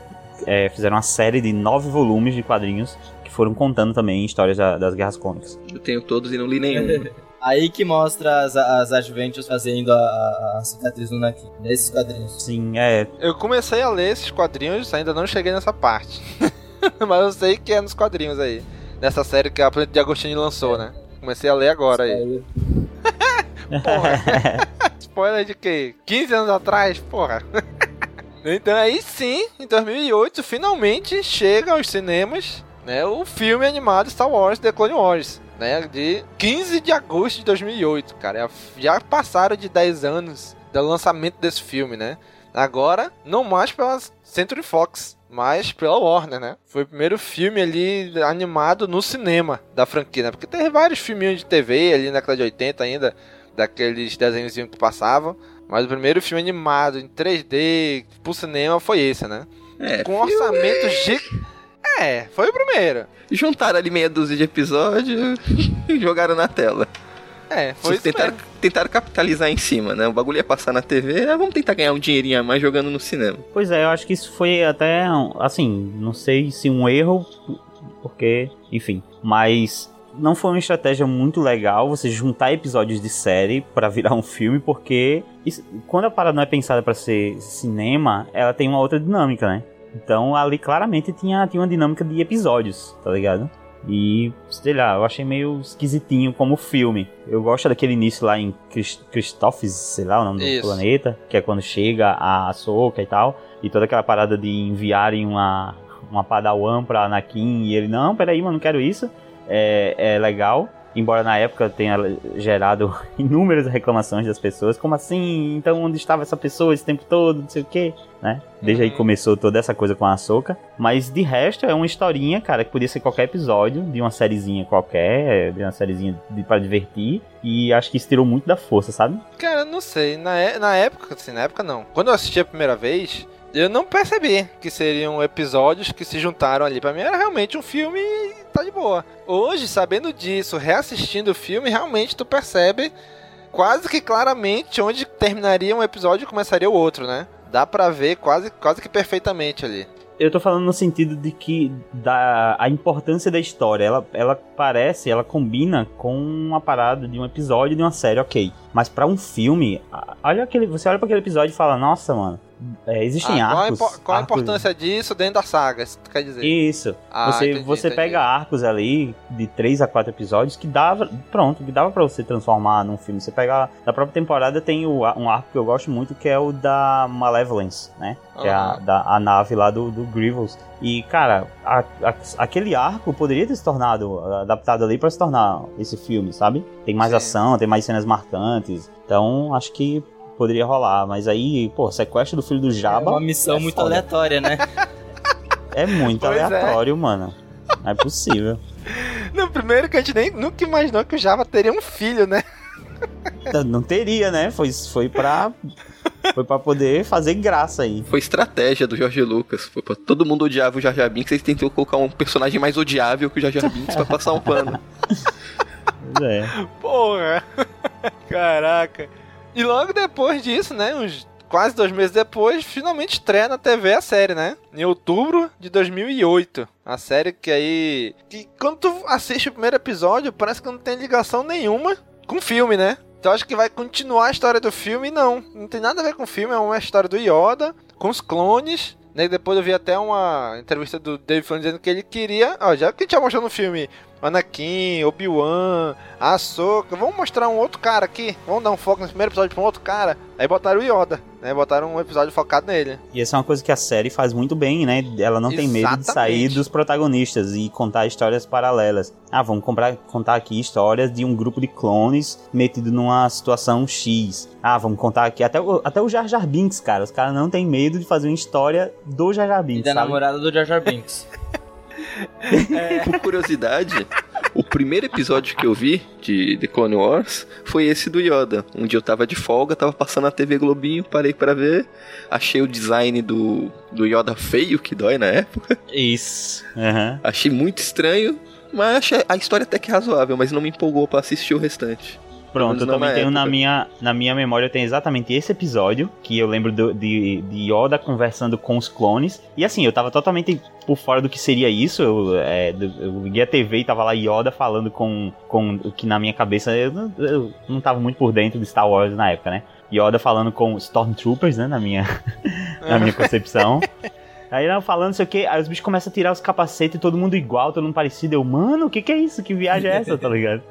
é, fizeram uma série de nove volumes de quadrinhos que foram contando também histórias da, das Guerras Clônicas. Eu tenho todos e não li nenhum. [LAUGHS] Aí que mostra as, as Adventures fazendo a, a, cicatriz no Naki, nesses quadrinhos. Sim, é. Eu comecei a ler esses quadrinhos, ainda não cheguei nessa parte. [LAUGHS] Mas eu sei que é nos quadrinhos aí. Nessa série que a Planeta de Agostini lançou, né? Comecei a ler agora aí. [LAUGHS] porra. [LAUGHS] Spoiler de quê? 15 anos atrás? Porra. então aí sim, em 2008, finalmente chega aos cinemas né, o filme animado Star Wars The Clone Wars. Né, de 15 de agosto de 2008, cara. Já passaram de 10 anos do lançamento desse filme, né? Agora, não mais pela Century Fox, mas pela Warner, né? Foi o primeiro filme ali animado no cinema da franquia, né? Porque teve vários filminhos de TV ali na década de 80 ainda, daqueles desenhos que passavam. Mas o primeiro filme animado em 3D pro cinema foi esse, né? É, Com um orçamento gigante. É, foi o primeiro. Juntaram ali meia dúzia de episódios e jogaram na tela. É, foi isso tentaram, mesmo. tentaram capitalizar em cima, né? O bagulho ia passar na TV, ah, vamos tentar ganhar um dinheirinho a mais jogando no cinema. Pois é, eu acho que isso foi até, assim, não sei se um erro, porque, enfim, mas não foi uma estratégia muito legal você juntar episódios de série para virar um filme, porque isso, quando a parada não é pensada para ser cinema, ela tem uma outra dinâmica, né? Então ali claramente tinha, tinha uma dinâmica de episódios, tá ligado? E, sei lá, eu achei meio esquisitinho como filme. Eu gosto daquele início lá em Christophs, sei lá o nome Isso. do planeta, que é quando chega a Ahsoka e tal, e toda aquela parada de enviarem uma, uma Padawan pra Anakin, e ele, não, peraí, mano, não quero isso. É, é legal, embora na época tenha gerado [LAUGHS] inúmeras reclamações das pessoas, como assim? Então onde estava essa pessoa esse tempo todo, não sei o que, né? Desde aí começou toda essa coisa com a Ahsoka, mas de resto é uma historinha, cara, que podia ser qualquer episódio de uma sériezinha qualquer, de uma sériezinha de, para divertir, e acho que isso tirou muito da força, sabe? Cara, não sei. Na, é- na época, assim, na época não. Quando eu assisti a primeira vez, eu não percebi que seriam episódios que se juntaram ali. Pra mim era realmente um filme e tá de boa. Hoje, sabendo disso, reassistindo o filme, realmente tu percebe quase que claramente onde terminaria um episódio e começaria o outro, né? Dá pra ver quase, quase que perfeitamente ali. Eu tô falando no sentido de que da, a importância da história, ela, ela parece, ela combina com uma parada de um episódio de uma série, ok. Mas pra um filme, olha aquele, você olha pra aquele episódio e fala, nossa, mano, é, existem Ah, qual a arcos. qual a arcos- importância disso dentro da saga? Isso quer dizer? Isso. Ah, você entendi, você entendi. pega arcos ali de 3 a 4 episódios que dava, pronto, que dava pra você transformar num filme. Você pega da própria temporada tem o, um arco que eu gosto muito que é o da Malevolence, né? Que é a, da, a nave lá do, do Grievous. E cara, a- a- aquele arco poderia ter se tornado adaptado ali pra se tornar esse filme, sabe? Tem mais Sim. ação, tem mais cenas marcantes. Então, acho que poderia rolar, mas aí, pô, sequestro do filho do É Jabba uma missão é muito foda. aleatória, né? É muito Pois é. aleatório, mano. Não é possível. No primeiro que a gente nem nunca imaginou que o Java teria um filho, né? Não teria, né? Foi, foi pra. Foi pra poder fazer graça aí. Foi estratégia do Jorge Lucas. Foi pra todo mundo odiava o Jar Jar Binks, eles tentou colocar um personagem mais odiável que o Jar Jar Binks pra passar um pano. [LAUGHS] Pois é. Porra! [LAUGHS] Caraca! E logo depois disso, né? Uns quase dois meses depois, finalmente estreia na TV a série, né? Em outubro de 2008. A série que aí. Que quando tu assiste o primeiro episódio, parece que não tem ligação nenhuma com o filme, né? Então acho que vai continuar a história do filme não. Não tem nada a ver com o filme, é uma história do Yoda, com os clones. Né? Depois eu vi até uma entrevista do Dave Filoni dizendo que ele queria. Ó, já que a gente já mostrou no filme Anakin, Obi-Wan, Ahsoka, vamos mostrar um outro cara aqui. Vamos dar um foco nesse primeiro episódio pra um outro cara. Aí botaram o Yoda, né? Botaram um episódio focado nele. E essa é uma coisa que a série faz muito bem, né? Ela não tem medo de Exatamente. sair dos protagonistas e contar histórias paralelas. Ah, vamos comprar, contar aqui histórias de um grupo de clones metido numa situação X. Ah, vamos contar aqui. Até, o- até o Jar Jar Binks, cara. Os caras não têm medo de fazer uma história do Jar Jar E Binks. da sabe? namorada do Jar Jar Binks. [LAUGHS] Por curiosidade, o primeiro episódio que eu vi de The Clone Wars foi esse do Yoda. Um dia eu tava de folga, tava passando na TV Globinho, parei pra ver, achei o design do, do Yoda feio, que dói na época. Isso. Aham. Achei muito estranho, mas a história até que razoável, mas não me empolgou pra assistir o restante. Pronto, eu também tenho na minha, na minha memória, eu tenho exatamente esse episódio, que eu lembro do- de, de Yoda conversando com os clones. E assim, eu tava totalmente por fora do que seria isso. Eu, é, eu liguei a TV e tava lá Yoda falando com, com o que na minha cabeça eu, não- eu não tava muito por dentro de Star Wars na época, né? Yoda falando com Stormtroopers, né? Na minha, [LAUGHS] na minha concepção. Aí ela falando, não sei o que, aí os bichos começam a tirar os capacetes todo mundo igual, todo mundo parecido. Eu, mano, o que que é isso? Que viagem é essa, tá ligado?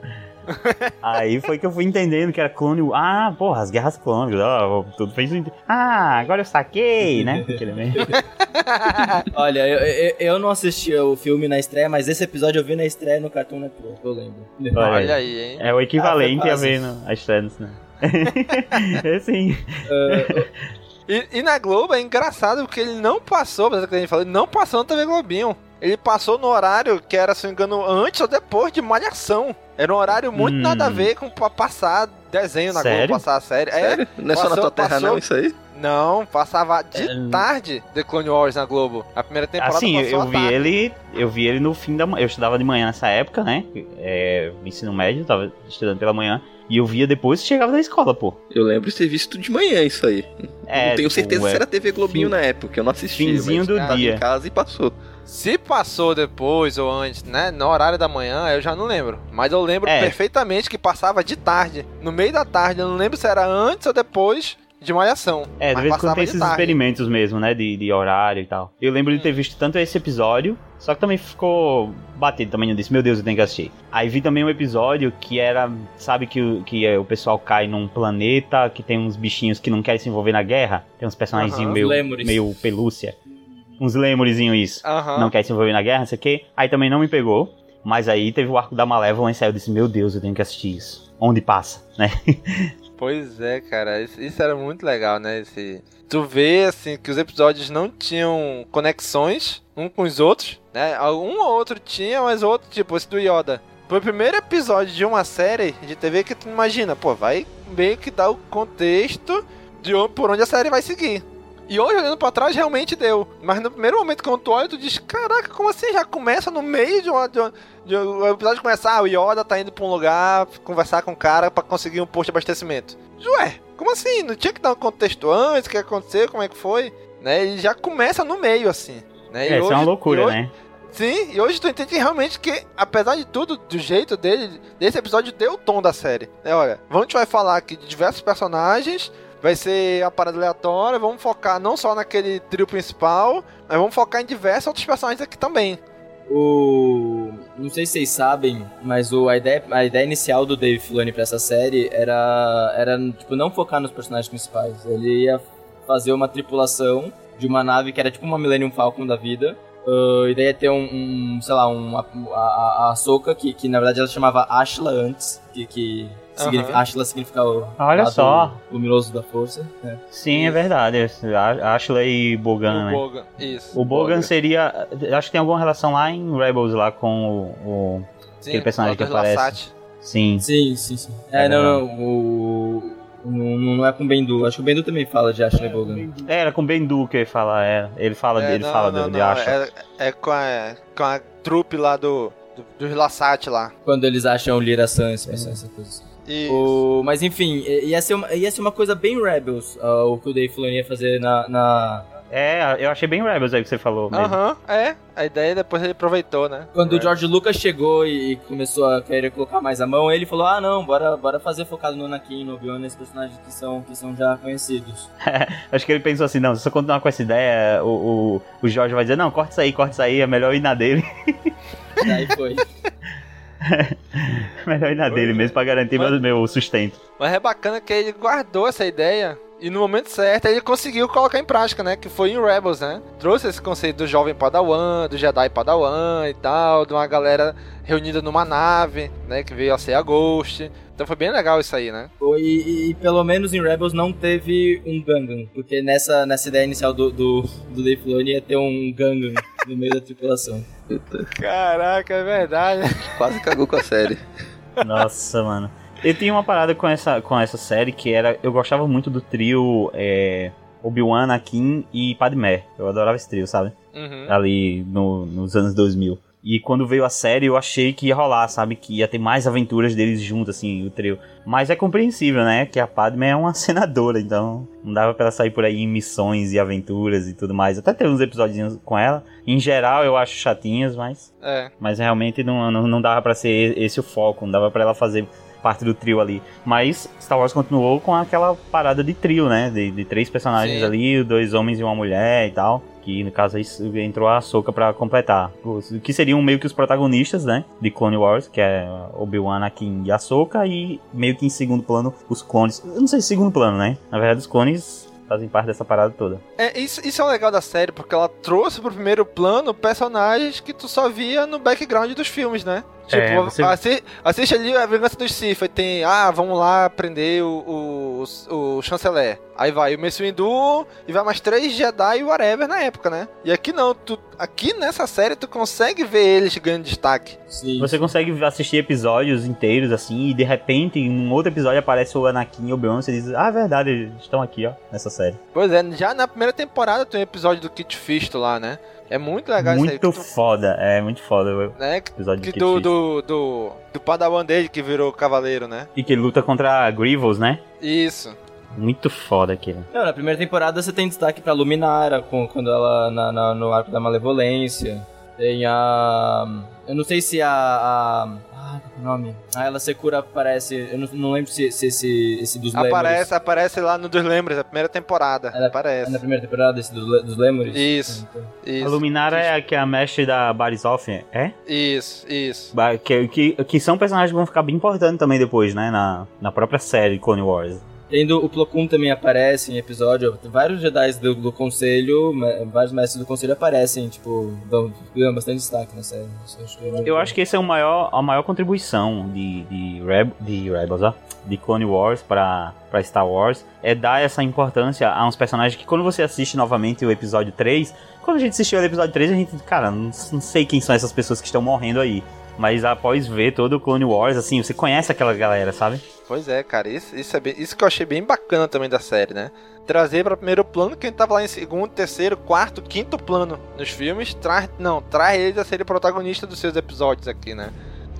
Aí foi que eu fui entendendo que era clone. Ah, porra, as guerras clônicas, ó, tudo fez sentido. Ah, agora eu saquei, né? [LAUGHS] Olha, eu, eu, eu não assisti o filme na estreia, mas esse episódio eu vi na estreia no Cartoon Network, eu lembro. Olha aí, hein? É o equivalente Ah, a ver no, a estreia no cinema. [LAUGHS] é sim. E, e na Globo é engraçado porque ele não passou, apesar que a gente falou, ele não passou no TV Globinho. Ele passou no horário que era, se não me engano, antes ou depois de Malhação. Era um horário muito Hum. nada a ver com passar desenho na Sério? Globo, passar a série. Sério? Não é só na tua terra, não, isso aí? Não, passava de tarde The Clone Wars na Globo. A primeira temporada Assim, eu, passou eu à vi tarde. ele, eu vi ele no fim da manhã. Eu estudava de manhã nessa época, né? É, ensino médio, tava estudando pela manhã. E eu via depois que chegava da escola, pô. Eu lembro de ter visto de manhã isso aí. É, não tenho tipo, certeza é se era TV Globinho fim- na época, eu não assisti. finzinho mas do dia. em casa e passou. Se passou depois ou antes, né? No horário da manhã, eu já não lembro. Mas eu lembro É. perfeitamente que passava de tarde. No meio da tarde. Eu não lembro se era antes ou depois de Malhação. É, de vez em quando tem esses tarde. experimentos mesmo, né? De, de horário e tal. Eu lembro de ter visto tanto esse episódio, só que também ficou batido também. Eu disse, meu Deus, eu tenho que assistir. Aí vi também um episódio que era, sabe que, o- que é, o pessoal cai num planeta que tem uns bichinhos que não querem se envolver na guerra. Tem uns personagens meio, meio pelúcia. Uns lemurizinhos isso. Não quer se envolver na guerra, não sei o quê. Aí também não me pegou. Mas aí teve o arco da Malévola e eu disse, meu Deus, eu tenho que assistir isso. Onde passa, né? [LAUGHS] Pois é, cara. Isso, isso era muito legal, né? Esse... Tu vê, assim, que os episódios não tinham conexões um com os outros, né? Um ou outro tinha, mas outro, tipo, esse do Yoda. Foi o primeiro episódio de uma série de TV que tu imagina, pô, vai meio que dar o contexto de onde, por onde a série vai seguir. E hoje, olhando pra trás, realmente deu. Mas no primeiro momento, quando tu olha, tu diz, caraca, como assim? Já começa no meio de, uma, de, uma- de um- o episódio começar, ah, o Yoda tá indo pra um lugar conversar com o cara pra conseguir um posto de abastecimento. Ué, como assim? Não tinha que dar um contexto antes? O que aconteceu? Como é que foi? Né? Ele já começa no meio, assim. Né? E É, isso é uma hoje- loucura, e hoje- né? Sim, e hoje tu entende realmente que, apesar de tudo, do jeito dele, desse episódio deu o tom da série. É, olha, gente vai falar aqui de diversos personagens, vai ser a parada aleatória, vamos focar não só naquele trio principal, mas vamos focar em diversos outros personagens aqui também. O. Não sei se vocês sabem, mas o, a, ideia, a ideia inicial do Dave Filoni pra essa série era, era tipo, não focar nos personagens principais. Ele ia fazer uma tripulação de uma nave que era tipo uma Millennium Falcon da vida. Uh, e daí ia ter um, um, sei lá, um, a, a, a Ahsoka, que, que na verdade ela chamava Ashla antes, que, que significa, Aham. Ashla significa o Olha lado só. luminoso da força. É. Sim, é verdade. A- Ashley e Bogan, o né? Bogan, isso. O Bogan seria. Acho que tem alguma relação lá em Rebels lá com o. o- Sim, aquele personagem que aparece. Lassati. Sim. Sim, sim, sim. É É, não, não, o. Não, não é com o Bendu. Acho que o Bendu também fala de Ashley Bogan. É, era com Bendu que ele fala, é. Ele fala, É, ele não, fala não, de, de não, Asha. É, é com, a, com a trupe lá do, do, dos Lassati lá. Quando eles acham Lyra Sans, essa, essa coisa assim. Isso. O, mas enfim, ia ser, uma, ia ser uma coisa bem Rebels ah, o que o Dave Filoni ia fazer na, na- É, eu achei bem Rebels aí que você falou mesmo. Aham, é. A ideia depois ele aproveitou, né? Quando É. o George Lucas chegou e começou a querer colocar mais a mão, ele falou: Ah, não, bora, bora fazer focado no Anakin, no Obi-Wan, nesses personagens que são, que são já conhecidos. [LAUGHS] Acho que ele pensou assim, não, se eu continuar com essa ideia, o, o, o Jorge vai dizer, não, corta isso aí, corta isso aí, é melhor ir na dele. Daí foi. [LAUGHS] [LAUGHS] melhor ir na dele mesmo pra garantir meu, meu sustento. Mas é bacana que ele guardou essa ideia e no momento certo ele conseguiu colocar em prática, né? Que foi em Rebels, né? Trouxe esse conceito do jovem Padawan, do Jedi Padawan e tal, de uma galera reunida numa nave, né? Que veio a ser a Ghost. Então foi bem legal isso aí, né? Foi, E, e pelo menos em Rebels não teve um Gangan, porque nessa, nessa ideia inicial do, do, do Dave Filoni ia ter um Gangan no meio da tripulação. Caraca, é verdade. Quase cagou com a série. Nossa, mano. Eu tinha uma parada com essa, com essa série que era. Eu gostava muito do trio é, Obi-Wan, Anakin e Padmé. Eu adorava esse trio, sabe? Uhum. Ali no- nos anos 2000. E quando veio a série, eu achei que ia rolar, sabe? Que ia ter mais aventuras deles juntos, assim, o trio. Mas é compreensível, né? Que a Padme é uma [LAUGHS] senadora, então não dava pra ela sair por aí em missões e aventuras e tudo mais. Até teve uns episódios com ela. Em geral, eu acho chatinhas, mas. É. Mas realmente não, não, não dava para ser esse o foco, não dava para ela fazer parte do trio ali. Mas Star Wars continuou com aquela parada de trio, né? De, de três personagens Sim. ali, dois homens e uma mulher e tal. Que no caso entrou a Soka pra completar. Que seriam meio que os protagonistas, né? De Clone Wars, que é Obi-Wan, Anakin e Ahsoka. E meio que em segundo plano, os clones. Eu não sei se segundo plano, né? Na verdade, os clones fazem parte dessa parada toda. É, isso, isso é o legal da série, porque ela trouxe pro primeiro plano personagens que tu só via no background dos filmes, né? Tipo, É, você- assi- assiste ali a Vingança dos Sith, aí tem, ah, vamos lá prender o, o, o chanceler. Aí vai o Mace Windu e vai mais três Jedi e whatever na época, né? E aqui não, tu, aqui nessa série tu consegue ver eles ganhando destaque. Sim. Você consegue assistir episódios inteiros assim, e de repente, em um outro episódio aparece o Anakin e o Obi-Wan, você diz, ah, é verdade, eles estão aqui, ó, nessa série. Pois é, já na primeira temporada tem um episódio do Kit Fisto lá, né? É muito legal isso aí. muito foda, é muito foda o né? episódio Que de do, do, do, do Padawan dele que virou cavaleiro, né? E que luta contra a Grievous, né? Isso. Muito foda aquele. Não, na primeira temporada você tem destaque pra Luminara, com, quando ela na, na- no arco da Malevolência. Tem a. Eu não sei se a. a nome? A ela Secura aparece. Eu não, não lembro se, se esse, esse dos Aparece, aparece lá no dos Lembres, a primeira temporada. Ela- aparece. É na primeira temporada esse do, dos Lemures? Isso. A Isso. Luminara é a que é a mestre da Barisoff, é? Isso, isso. Que, que, que são personagens que vão ficar bem importantes também depois, né? Na, na própria série Clone Wars. Tendo o Plo Koon também aparece em episódio. Vários Jedi do, do conselho, vários mestres do conselho aparecem, tipo, dão, dão bastante destaque na série. Isso eu acho que é Eu acho que esse é o maior, a maior contribuição de, de, Reb, de Rebels, ó, de Clone Wars pra, pra Star Wars, é dar essa importância a uns personagens que quando você assiste novamente o episódio 3, quando a gente assistiu o episódio 3, a gente, cara, não, não sei quem são essas pessoas que estão morrendo aí. Mas após ver todo o Clone Wars, assim, você conhece aquela galera, sabe? Pois é, cara, isso, isso, é bem- isso que eu achei bem bacana também da série, né? Trazer pra primeiro plano quem tava lá em segundo, terceiro, quarto, quinto plano nos filmes, traz, não, traz eles a serem protagonista dos seus episódios aqui, né?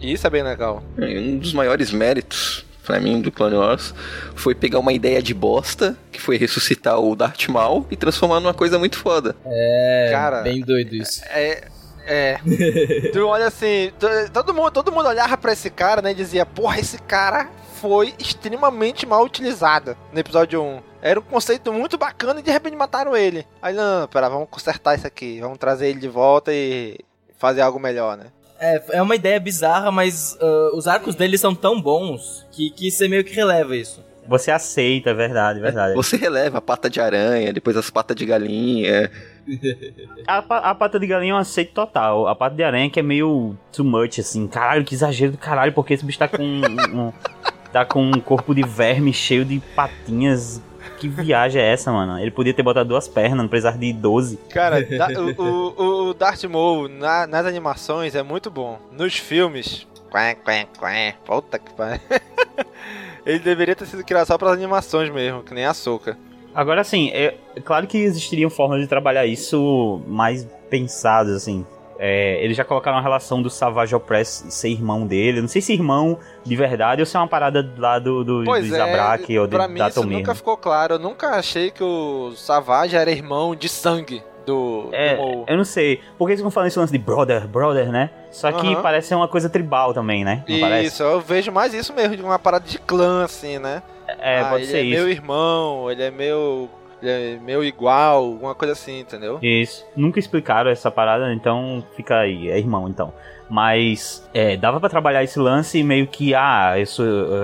E isso é bem legal. E Um dos maiores méritos, pra mim, do Clone Wars foi pegar uma ideia de bosta, que foi ressuscitar o Darth Maul, e transformar numa coisa muito foda. É, Cara, bem doido isso. É. É. [LAUGHS] tu olha assim, to- todo mundo, todo mundo olhava pra esse cara, né, e dizia, porra, esse cara foi extremamente mal utilizado no episódio 1. Era um conceito muito bacana e de repente mataram ele. Aí, não, pera, vamos consertar isso aqui, vamos trazer ele de volta e fazer algo melhor, né? É, é uma ideia bizarra, mas ah, os arcos dele são tão bons que, que você meio que releva isso. Você aceita, é verdade, é verdade. Você releva a pata de aranha, depois as patas de galinha. A, a pata de galinha eu aceito total. A pata de aranha que é meio too much, assim. Caralho, que exagero do caralho, porque esse bicho tá com um, um- tá com um corpo de verme cheio de patinhas. Que viagem é essa, mano? Ele podia ter botado duas pernas, não precisava de 12. Cara, da- o, o, o Darth Maul na- nas animações é muito bom. Nos filmes, quá, quá, quá, puta que pariu. [LAUGHS] Ele deveria ter sido criado só para animações mesmo, que nem a Soca. Agora, assim, é, é claro que existiriam formas de trabalhar isso mais pensadas, assim. É, eles já colocaram a relação do Savage Opress ser irmão dele. Eu Não sei se irmão de verdade ou se é uma parada lá do, do, Pois do é, Zabrak ou de, pra mim da isso nunca ficou claro. Eu nunca achei que o Savage era irmão de sangue do, É, do eu não sei. Porque eles vão falando esse lance de brother, brother, né? Só que Aham. parece ser uma coisa tribal também, né? Não parece? Isso, eu vejo mais isso mesmo, de uma parada de clã, assim, né? É, Ah, pode ele ser é isso. meu irmão, ele é meu. É meu igual, alguma coisa assim, entendeu? Isso. Nunca explicaram essa parada, então fica aí, é irmão então. Mas é, dava pra trabalhar esse lance meio que, ah, isso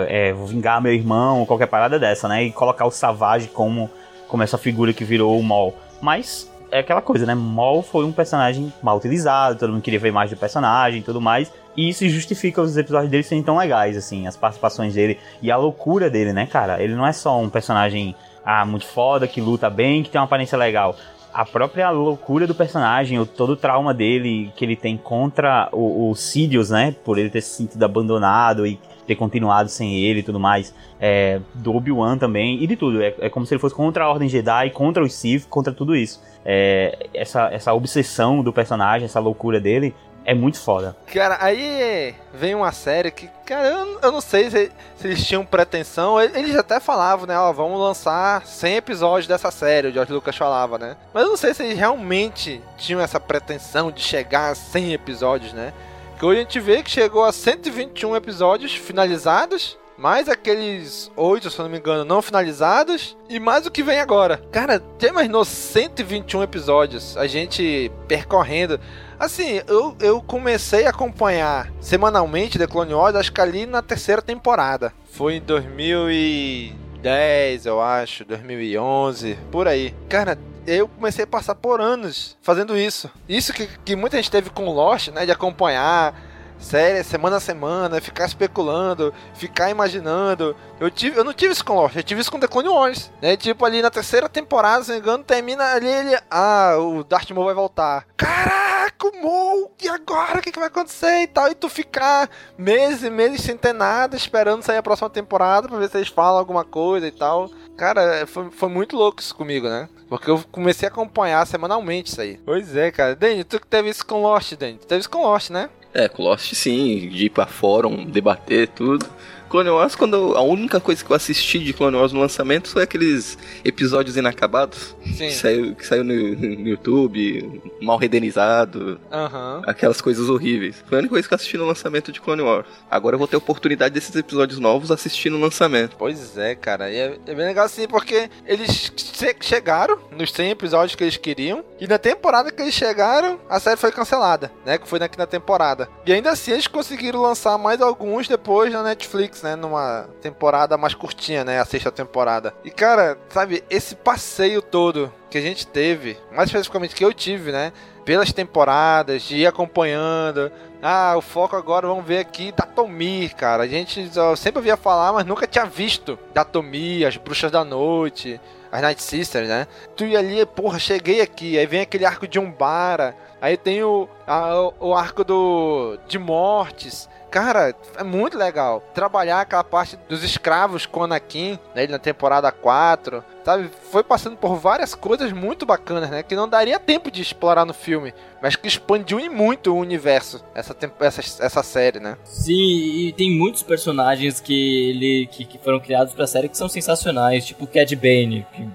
é, vou vingar meu irmão, qualquer parada dessa, né? E colocar o Savage como, como essa figura que virou o Maul. Mas é aquela coisa, né? Maul foi um personagem mal utilizado, todo mundo queria ver mais do personagem e tudo mais. E isso justifica os episódios dele serem tão legais, assim, as participações dele e a loucura dele, né, cara? Ele não é só um personagem ah, muito foda, que luta bem, que tem uma aparência legal. A própria loucura do personagem, o, todo o trauma dele que ele tem contra o, o Sidious, né? Por ele ter se sentido abandonado e ter continuado sem ele e tudo mais. É, do Obi-Wan também, e de tudo. É, é como se ele fosse contra a Ordem Jedi, contra os Sith, contra tudo isso. É, essa, essa obsessão do personagem, essa loucura dele, é muito foda. Cara, aí vem uma série que, cara, eu, eu não sei se, se, eles tinham pretensão. Eles até falavam, né? Ó, vamos lançar 100 episódios dessa série, o George Lucas falava, né? Mas eu não sei se eles realmente tinham essa pretensão de chegar a 100 episódios, né? Que hoje a gente vê que chegou a 121 episódios finalizados mais aqueles oito, se eu não me engano, não finalizados, e mais o que vem agora. Cara, já imaginou 121 episódios, a gente percorrendo. Assim, eu, eu comecei a acompanhar semanalmente The Clone Wars, acho que ali na terceira temporada. Foi em 2010, eu acho, 2011, por aí. Cara, eu comecei a passar por anos fazendo isso. Isso que, que muita gente teve com Lost, né, de acompanhar série semana a semana, ficar especulando, ficar imaginando. Eu tive, eu não tive isso com Lost, eu tive isso com The Clone Wars, né? Tipo ali na terceira temporada, se não me engano, termina ali ele, ah, o Darth Maul vai voltar. Caraca, o Maul, e agora o que, que vai acontecer e tal? E tu ficar meses e meses sem ter nada, esperando sair a próxima temporada pra ver se eles falam alguma coisa e tal. Cara, foi, foi muito louco isso comigo, né? Porque eu comecei a acompanhar semanalmente isso aí. Pois é, cara. Dani, tu que teve isso com Lost, Dani. Tu teve isso com Lost, né? É, com Lost sim, de ir pra fórum, debater tudo. Clone Wars, quando a única coisa que eu assisti de Clone Wars no lançamento foi aqueles episódios inacabados. Sim. Que saiu, que saiu no, no YouTube, mal renderizado. Uhum. Aquelas coisas horríveis. Foi a única coisa que eu assisti no lançamento de Clone Wars. Agora eu vou ter a oportunidade desses episódios novos assistir no lançamento. Pois é, cara. E é, é bem legal assim, porque eles che chegaram nos 100 episódios que eles queriam. E na temporada que eles chegaram, a série foi cancelada, né? Que foi na quinta temporada. E ainda assim eles conseguiram lançar mais alguns depois na Netflix, né? Numa temporada mais curtinha, né? A sexta temporada. E cara, sabe, esse passeio todo que a gente teve, mais especificamente que eu tive, né? Pelas temporadas, de ir acompanhando. Ah, o foco agora, vamos ver aqui, Datomir, cara. A gente sempre ouvia falar, mas nunca tinha visto Datomir, as Bruxas da Noite, as Night Sisters, né? Tu ia ali, porra, cheguei aqui. Aí vem aquele arco de Umbara. Aí tem o, a, o arco do de mortes. Cara, é muito legal. Trabalhar aquela parte dos escravos com Anakin, né, na temporada 4, sabe? Foi passando por várias coisas muito bacanas, né? Que não daria tempo de explorar no filme, mas que expandiu em muito o universo, essa, essa, essa série, né? Sim, e tem muitos personagens que, ele, que, que foram criados pra série que são sensacionais, tipo o Cad Bane, que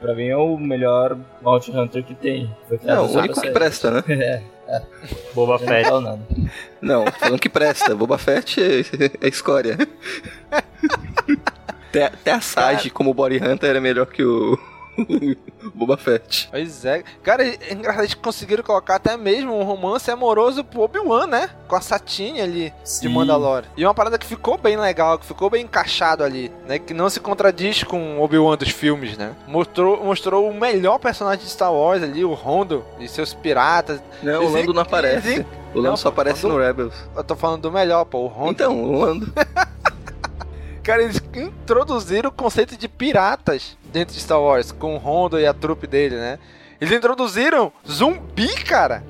pra mim é o melhor Bounty Hunter que tem. Foi criado não, o único que presta, né? [LAUGHS] é. É. Boba Fett. Não, não. não, falando que presta. Boba Fett é, é escória. [LAUGHS] até, até a Sage como Body Hunter era melhor que o, [LAUGHS] Boba Fett. Pois é. Cara, é engraçado, eles conseguiram colocar até mesmo um romance amoroso pro Obi-Wan, né? Com a Satine ali, Sim. de Mandalore. E uma parada que ficou bem legal, que ficou bem encaixado ali, né? Que não se contradiz com o Obi-Wan dos filmes, né? Mostrou, mostrou o melhor personagem de Star Wars ali, o Rondo, e seus piratas. Não, o Lando não aparece. O Lando só aparece no Rebels. Eu tô falando do melhor, pô, o Rondo. Então, o Lando. [LAUGHS] Cara, eles introduziram o conceito de piratas dentro de Star Wars, com o Rondo e a trupe dele, né? Eles introduziram zumbi, cara.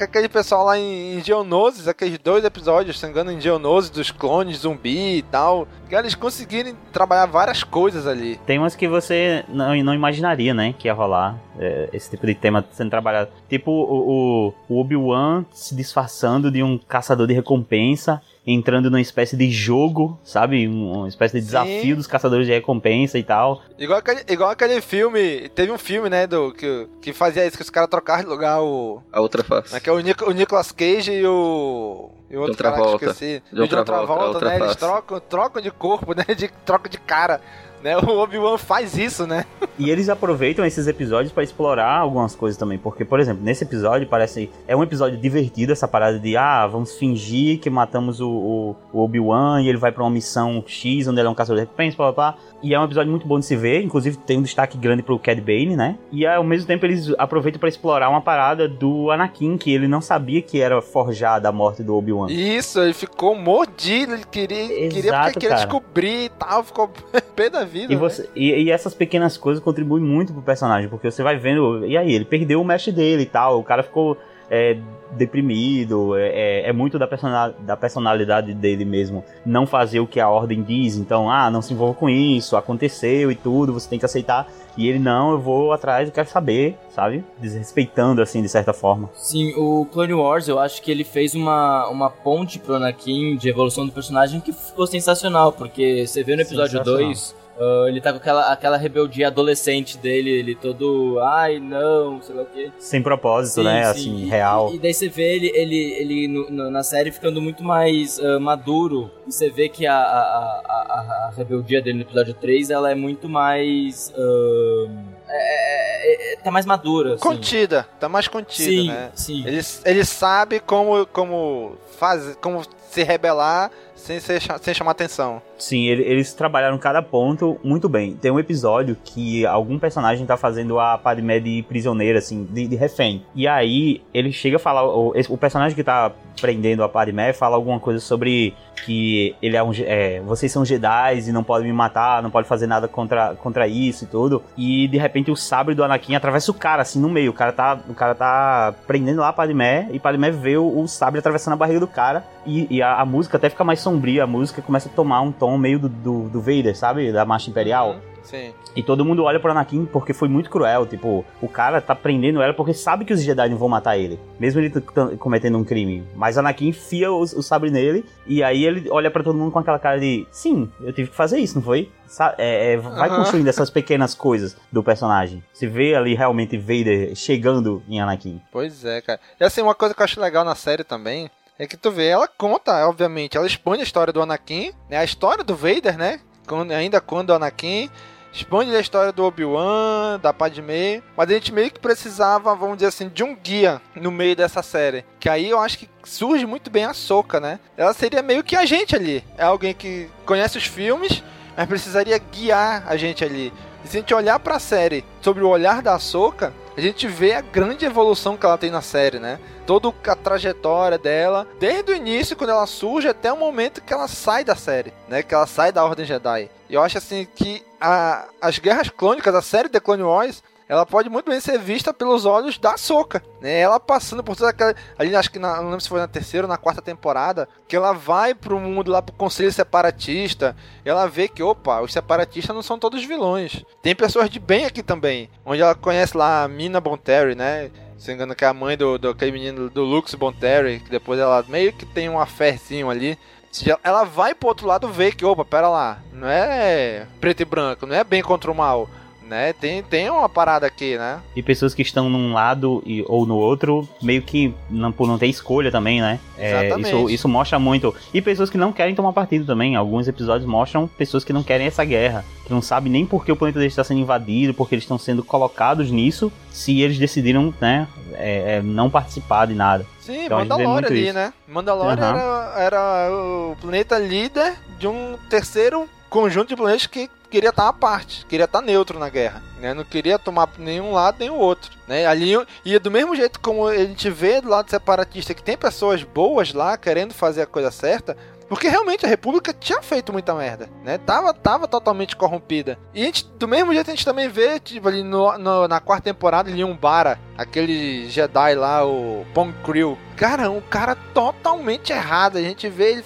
Aquele pessoal lá em, Geonosis, aqueles dois episódios, engano, em Geonosis, dos clones zumbi e tal. Cara, eles conseguiram trabalhar várias coisas ali. Tem umas que você não, não imaginaria, né, que ia rolar é, esse tipo de tema sendo trabalhado. Tipo o, o Obi-Wan se disfarçando de um caçador de recompensa entrando numa espécie de jogo, sabe? Uma espécie de desafio Sim. dos caçadores de recompensa e tal. Igual aquele, igual aquele filme, teve um filme, né, do, que, que fazia isso, que os caras trocaram de lugar o... A outra face. Né, que é o, Nic o Nicolas Cage e o... E outro cara que esqueci. De outra, outra volta, outra né? Face. Eles trocam, trocam de corpo, [LAUGHS] né? De, trocam de cara. Né? O Obi-Wan faz isso, né? E eles aproveitam esses episódios para explorar algumas coisas também. Porque, por exemplo, nesse episódio parece. É um episódio divertido, essa parada de ah, vamos fingir que matamos o, o, o Obi-Wan e ele vai para uma missão X, onde ele é um caçador de recompensa, blá blá blá. E é um episódio muito bom de se ver, inclusive tem um destaque grande pro Cad Bane, né? E ao mesmo tempo eles aproveitam para explorar uma parada do Anakin, que ele não sabia que era forjada a morte do Obi-Wan. Isso, ele ficou mordido, ele queria, Exato, queria, porque queria descobrir e tal, ficou [LAUGHS] pé da vida. E, né? você, e, e, essas pequenas coisas contribuem muito pro personagem, porque você vai vendo, e aí, ele perdeu o mestre dele e tal, o cara ficou é, deprimido, é, é, é muito da, personal, da personalidade dele mesmo não fazer o que a ordem diz, então, ah, não se envolva com isso, aconteceu e tudo, você tem que aceitar. E ele, não, eu vou atrás, eu quero saber, sabe? Desrespeitando, assim, de certa forma. Sim, o Clone Wars, eu acho que ele fez uma, uma ponte pro Anakin de evolução do personagem que ficou sensacional, porque você vê no episódio 2 Uh, ele tá com aquela, aquela rebeldia adolescente dele, ele todo, ai não, sei lá o quê. Sem propósito, sim, né? Sim. Assim, real. E, e, daí você vê ele, ele, ele no, no, na série ficando muito mais uh, maduro. E você vê que a, a, a, a, rebeldia dele no episódio 3 ela é muito mais. Uh, é, é, tá mais madura. Assim. Contida, tá mais contida, sim, né? Sim. Ele, ele sabe como, como, faz, como se rebelar sem, ser, sem chamar atenção. Sim, eles trabalharam cada ponto muito bem. Tem um episódio que algum personagem tá fazendo a Padmé de prisioneira, assim, de, de refém. E aí ele chega a falar. O, o personagem que tá prendendo a Padmé fala alguma coisa sobre que ele é um. É, vocês são Jedi e não podem me matar, não pode fazer nada contra, contra isso e tudo. E de repente o sabre do Anakin atravessa o cara, assim, no meio. O cara tá, o cara tá prendendo lá a Padmé e Padmé vê o, o sabre atravessando a barriga do cara. E, e a, a, música até fica mais sombria, a música começa a tomar um tom meio do, do, do Vader, sabe? Da Marcha Imperial. Uhum. Sim. E todo mundo olha pro Anakin porque foi muito cruel. Tipo, o cara tá prendendo ela porque sabe que os Jedi não vão matar ele. Mesmo ele cometendo um crime. Mas Anakin enfia o, o sabre nele. E aí ele olha para todo mundo com aquela cara de: Sim, eu tive que fazer isso, não foi? É, é, vai uhum. construindo essas pequenas coisas do personagem. Você vê ali realmente Vader chegando em Anakin. Pois é, cara. E assim, uma coisa que eu acho legal na série também é que tu vê, ela conta, obviamente, ela expõe a história do Anakin, né? A história do Vader, né? Quando, ainda quando o Anakin expande a história do Obi-Wan, da Padmé, mas a gente meio que precisava, vamos dizer assim, de um guia no meio dessa série. Que aí eu acho que surge muito bem a Soca, né? Ela seria meio que a gente ali. É alguém que conhece os filmes, mas precisaria guiar a gente ali. E se a gente olhar para a série sobre o olhar da Soca, a gente vê a grande evolução que ela tem na série, né? Toda a trajetória dela, desde o início, quando ela surge, até o momento que ela sai da série, né? Que ela sai da Ordem Jedi. E eu acho assim que a, as Guerras Clônicas, a série The Clone Wars, ela pode muito bem ser vista pelos olhos da Soca, né? Ela passando por toda aquela. Ali, acho que na, não lembro se foi na terceira ou na quarta temporada, que ela vai pro mundo lá pro conselho separatista. ela vê que, opa, os separatistas não são todos vilões. Tem pessoas de bem aqui também. Onde ela conhece lá a Mina Bonteri, né? Se engano, que é a mãe do, do aquele menino do Lux Bonteri, que depois ela meio que tem um aférzinho ali. Ela vai pro outro lado ver que, opa, pera lá, não é preto e branco, não é bem contra o mal né? Tem, tem uma parada aqui, né? E pessoas que estão num lado e, ou no outro, meio que não, por não ter escolha também, né? É, isso, isso mostra muito. E pessoas que não querem tomar partido também. Alguns episódios mostram pessoas que não querem essa guerra, que não sabem nem por que o planeta deles está sendo invadido, porque eles estão sendo colocados nisso, se eles decidiram, né, é, é, não participar de nada. Sim, então, Mandalore ali, isso. né? Mandalore uhum. era, era o planeta líder de um terceiro conjunto de planetas que queria estar à parte, queria estar neutro na guerra, né? Não queria tomar nenhum lado nem o outro, né? Ali e do mesmo jeito como a gente vê do lado separatista que tem pessoas boas lá querendo fazer a coisa certa, porque realmente a República tinha feito muita merda, né? Tava, tava totalmente corrompida. E a gente, do mesmo jeito a gente também vê, tipo, ali no, no na quarta temporada, ali um Bara, aquele Jedi lá, o Pong Crew. Cara, um cara totalmente errado. A gente vê ele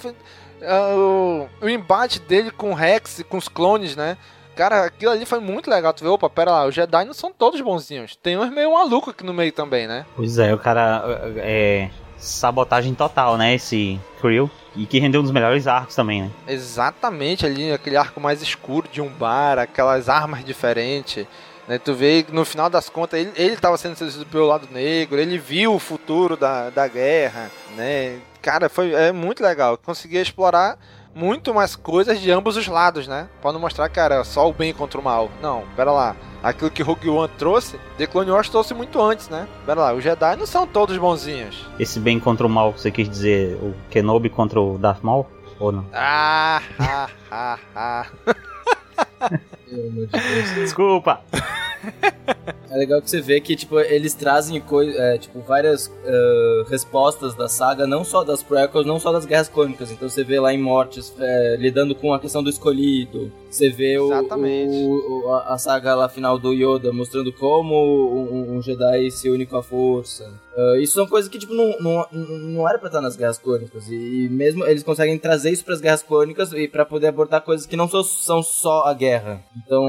o, o embate dele com o Rex, com os clones, né? Cara, aquilo ali foi muito legal. Tu vê, opa, pera lá, os Jedi não são todos bonzinhos. Tem uns meio maluco aqui no meio também, né? Pois é, o cara. É. Sabotagem total, né? Esse Creel. E que rendeu um dos melhores arcos também, né? Exatamente, ali, aquele arco mais escuro de um bar, aquelas armas diferentes. Né? Tu vê que no final das contas ele, ele tava sendo seduzido pelo lado negro, ele viu o futuro da, da guerra, né? Cara, foi é muito legal. Conseguia explorar muito mais coisas de ambos os lados, né? Pra não mostrar, cara, só o bem contra o mal. Não, pera lá. Aquilo que Rogue One trouxe, The Clone Wars trouxe muito antes, né? Pera lá, os Jedi não são todos bonzinhos. Esse bem contra o mal, você quis dizer o Kenobi contra o Darth Maul? Ou não? Ah, ah, ah, ah. Desculpa. [LAUGHS] É legal que você vê que, tipo, eles trazem é, tipo, várias uh, respostas da saga, não só das prequels, não só das Guerras Clônicas. Então você vê lá em Mortes é, lidando com a questão do escolhido. Você vê o, o- a, saga lá final do Yoda mostrando como um, um Jedi se une com a força. Ah, isso são coisas que, tipo, não, não, não era pra estar nas Guerras Clônicas. E, mesmo eles conseguem trazer isso pras Guerras Clônicas e pra poder abordar coisas que não só, são só a guerra. Então,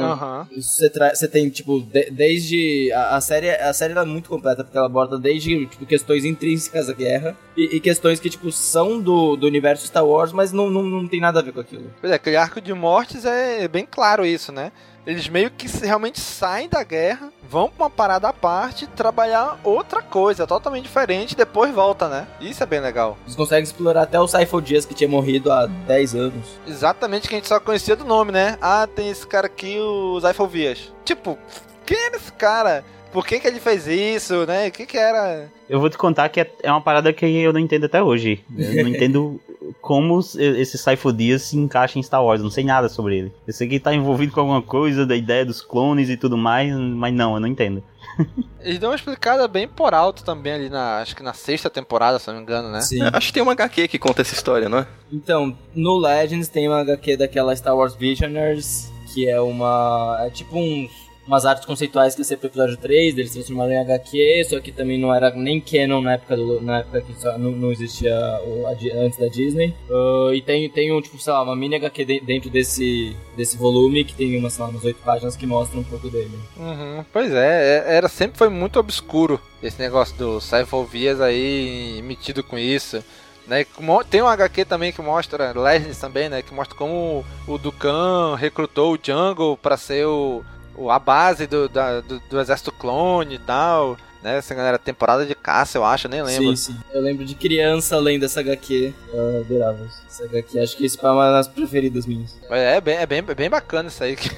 você, tra- você tem, tipo, de- desde. A, a série, a série é muito completa, porque ela aborda desde tipo, questões intrínsecas à guerra e, e questões que, tipo, são do, do universo Star Wars, mas não, não, não tem nada a ver com aquilo. Pois é, aquele arco de mortes é bem claro isso, né? Eles meio que se- realmente saem da guerra, vão pra uma parada à parte, trabalhar outra coisa, totalmente diferente, e depois volta, né? Isso é bem legal. Eles conseguem explorar até o Cypher Dias que tinha morrido há 10 anos. Exatamente que a gente só conhecia do nome, né? Ah, tem esse cara aqui, o Zyphovias. Tipo, quem era esse cara? Por que, que ele fez isso, né? O que que era? Eu vou te contar que é é uma parada que eu não entendo até hoje. Eu não [LAUGHS] entendo como esse Cypher Dias se encaixa em Star Wars. Eu não sei nada sobre ele. Eu sei que ele tá envolvido com alguma coisa da ideia dos clones e tudo mais, mas não, eu não entendo. [LAUGHS] Eles dão uma explicada bem por alto também ali na, acho que na sexta temporada, se não me engano, né? Sim. Acho que tem uma HQ que conta essa história, não é? Então, no Legends tem uma HQ daquela Star Wars Visionaries, que é uma. É tipo uns. Umas artes conceituais que ia ser pro episódio 3, deles transformaram em HQ, só que também não era nem canon na época, do, na época que só não, não existia o, a antes da Disney. Ah, e tem, tem um, tipo, sei lá, uma mini HQ de- dentro desse, desse volume, que tem umas, lá, umas 8 páginas que mostram um pouco dele. Uhum, pois é, é- era sempre foi muito obscuro esse negócio do Cyphovias aí metido com isso. Né, tem um HQ também que mostra, Legends também, né? Que mostra como o Dukan recrutou o Jungle pra ser o- a base do, da- do, do exército clone e tal. Né, essa galera, temporada de caça, eu acho, nem lembro. Sim, sim. Eu lembro de criança lendo essa HQ. Eu adorava essa HQ. Acho que isso é uma das preferidas minhas. É bem, é bem, é bem bacana isso aí. [LAUGHS] Que,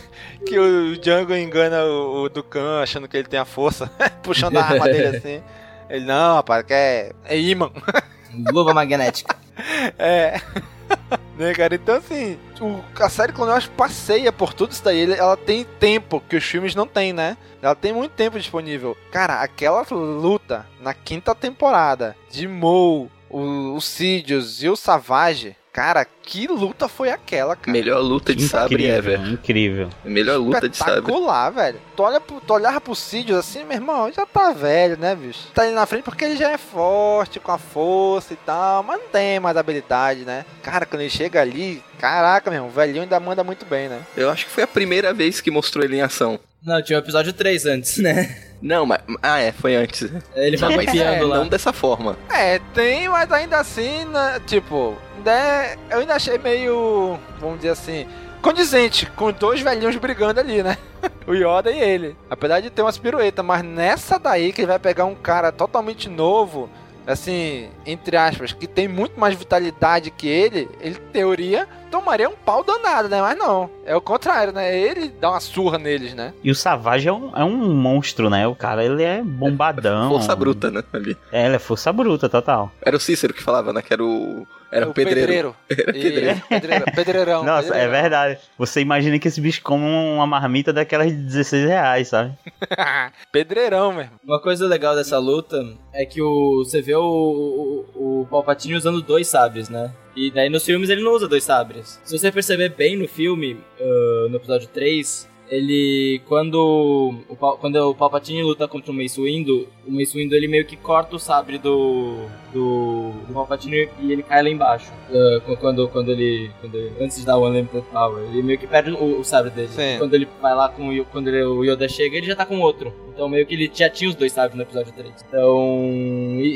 que o Django engana o, o Dukan achando que ele tem a força, [LAUGHS] puxando a arma dele [LAUGHS] assim. Ele, não, rapaz, que é, é imã. Luva magnética. É. né, cara? Então, assim, o- a série Clone Wars passeia por tudo isso daí. Ela tem tempo que os filmes não têm, né? Ela tem muito tempo disponível. Cara, aquela luta na quinta temporada de Maul, o, o Sidious e o Savage. Cara, que luta foi aquela, cara? Melhor luta de sabre Incrível, ever. Incrível. Melhor luta de sabre. Espetacular, velho. Tu, olha pro, tu olhava pro Sidious assim, meu irmão, já tá velho, né, bicho? Tá ali na frente porque ele já é forte, com a força e tal, mas não tem mais habilidade, né? Cara, quando ele chega ali, caraca, meu irmão, o velhinho ainda manda muito bem, né? Eu acho que foi a primeira vez que mostrou ele em ação. Não, tinha o episódio 3 antes, né? Não, mas. Ah, é, foi antes. Ele vai [LAUGHS] Mas confiando lá. Não dessa forma. É, tem, mas ainda assim, né, tipo, né, eu ainda achei meio, vamos dizer assim, condizente com dois velhinhos brigando ali, né? [LAUGHS] o Yoda e ele. Apesar de ter umas piruetas, mas nessa daí que ele vai pegar um cara totalmente novo, assim, entre aspas, que tem muito mais vitalidade que ele, ele, em teoria, tomaria um pau danado, né? Mas não, é o contrário, né? Ele dá uma surra neles, né? E o Savage é um, é um monstro, né? O cara, ele é bombadão. Força bruta, né? Ali. É, ele é força bruta, total. Era o Cícero que falava, né? Que era o. Era o, o pedreiro. [LAUGHS] Era E- pedreiro. [LAUGHS] pedreiro. Pedreirão. Nossa, é verdade. Você imagina que esse bicho come uma marmita daquelas de 16 reais, sabe? [LAUGHS] Pedreirão, mesmo. Uma coisa legal dessa luta é que o, você vê o, o, o Palpatine usando dois sabres, né? E daí nos filmes ele não usa dois sabres. Se você perceber bem no filme, ah, no episódio 3, ele. Quando o, quando o Palpatine luta contra o Mace Windu, o Mace Windu ele meio que corta o sabre do. do, do Palpatine e ele cai lá embaixo. Qu- quando, quando, ele, quando ele- Antes de dar o Unlimited Power. Ele meio que perde o, o sabre dele. Sim. Quando ele vai lá com o quando ele- o Yoda chega, ele já tá com outro. Então meio que ele já tinha os dois sabres no episódio 3. Então. E,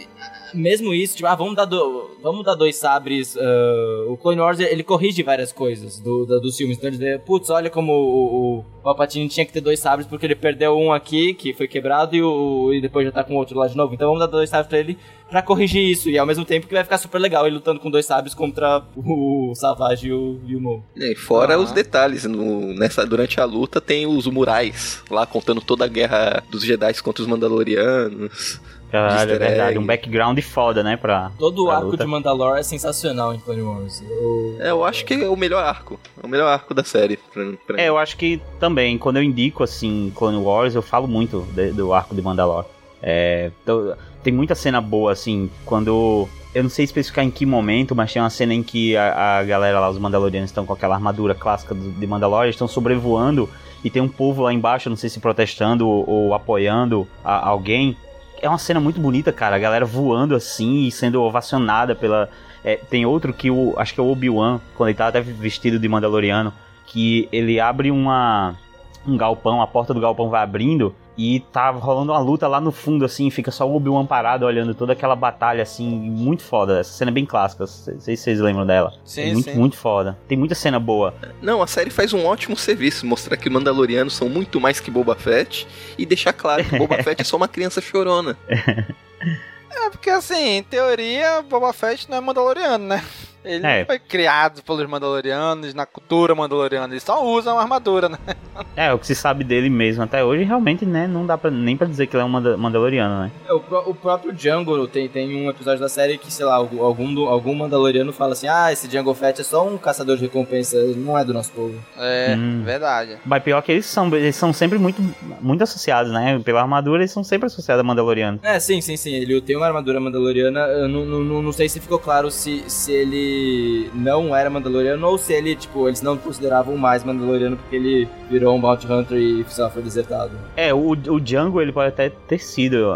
e- mesmo isso, tipo, ah, vamos dar, do- vamos dar dois sabres. ah, o Clone Wars ele corrige várias coisas do, da- dos filmes. Então ele diz, putz, olha como o, o Palpatine tinha que ter dois sabres porque ele perdeu um aqui que foi quebrado e, o, e depois já tá com outro lá de novo. Então vamos dar dois sabres pra ele pra corrigir isso. E ao mesmo tempo que vai ficar super legal ele lutando com dois sabres contra o Savage e o, e o Maul. E fora Aham. os detalhes, no, nessa, durante a luta tem os murais lá contando toda a guerra dos Jedi contra os Mandalorianos. Caralho, é verdade. Um background foda, né? Pra, Todo o arco luta. de Mandalore é sensacional em Clone Wars. Eu- É, eu acho que é o melhor arco. É o melhor arco da série. Pra, pra É, eu acho que também, quando eu indico, assim, Clone Wars, eu falo muito de- do arco de Mandalore. É, então, tem muita cena boa, assim, quando eu não sei especificar em que momento, mas tem uma cena em que a, a galera lá, os Mandalorianos, estão com aquela armadura clássica do, de Mandalorian, estão sobrevoando e tem um povo lá embaixo, não sei se protestando ou, ou apoiando a, alguém. É uma cena muito bonita, cara. A galera voando assim e sendo ovacionada pela. É, tem outro que o. Acho que é o Obi-Wan, quando ele tá até vestido de Mandaloriano, que ele abre uma. Um galpão, a porta do galpão vai abrindo e tá rolando uma luta lá no fundo, assim, fica só o Obi-Wan parado olhando toda aquela batalha, assim, muito foda. Essa cena é bem clássica, não sei se vocês lembram dela. Sim, é muito, sim. muito foda. Tem muita cena boa. Não, a série faz um ótimo serviço, mostrar que Mandalorianos são muito mais que Boba Fett e deixar claro que Boba [LAUGHS] Fett é só uma criança chorona. [LAUGHS] É, porque assim, em teoria, Boba Fett não é Mandaloriano, né? Ele É. não foi criado pelos Mandalorianos, na cultura Mandaloriana, ele só usa uma armadura, né? É, o que se sabe dele mesmo até hoje, realmente, né, não dá pra, nem pra dizer que ele é um Manda- Mandaloriano, né? É, o, o próprio Django tem, tem um episódio da série que, sei lá, algum, algum, Mandaloriano fala assim: ah, esse Django Fett é só um caçador de recompensa, ele não é do nosso povo. É, Hum. verdade. Mas pior que eles são, eles são sempre muito, muito associados, né? Pela armadura, eles são sempre associados a Mandaloriano. É, sim, sim, sim. Ele tem uma armadura mandaloriana. Eu não, não, não, não sei se ficou claro se, se ele não era mandaloriano ou se ele, tipo, eles não consideravam mais mandaloriano porque ele virou um bounty hunter e foi desertado. É, o, o Django, ele pode até ter sido,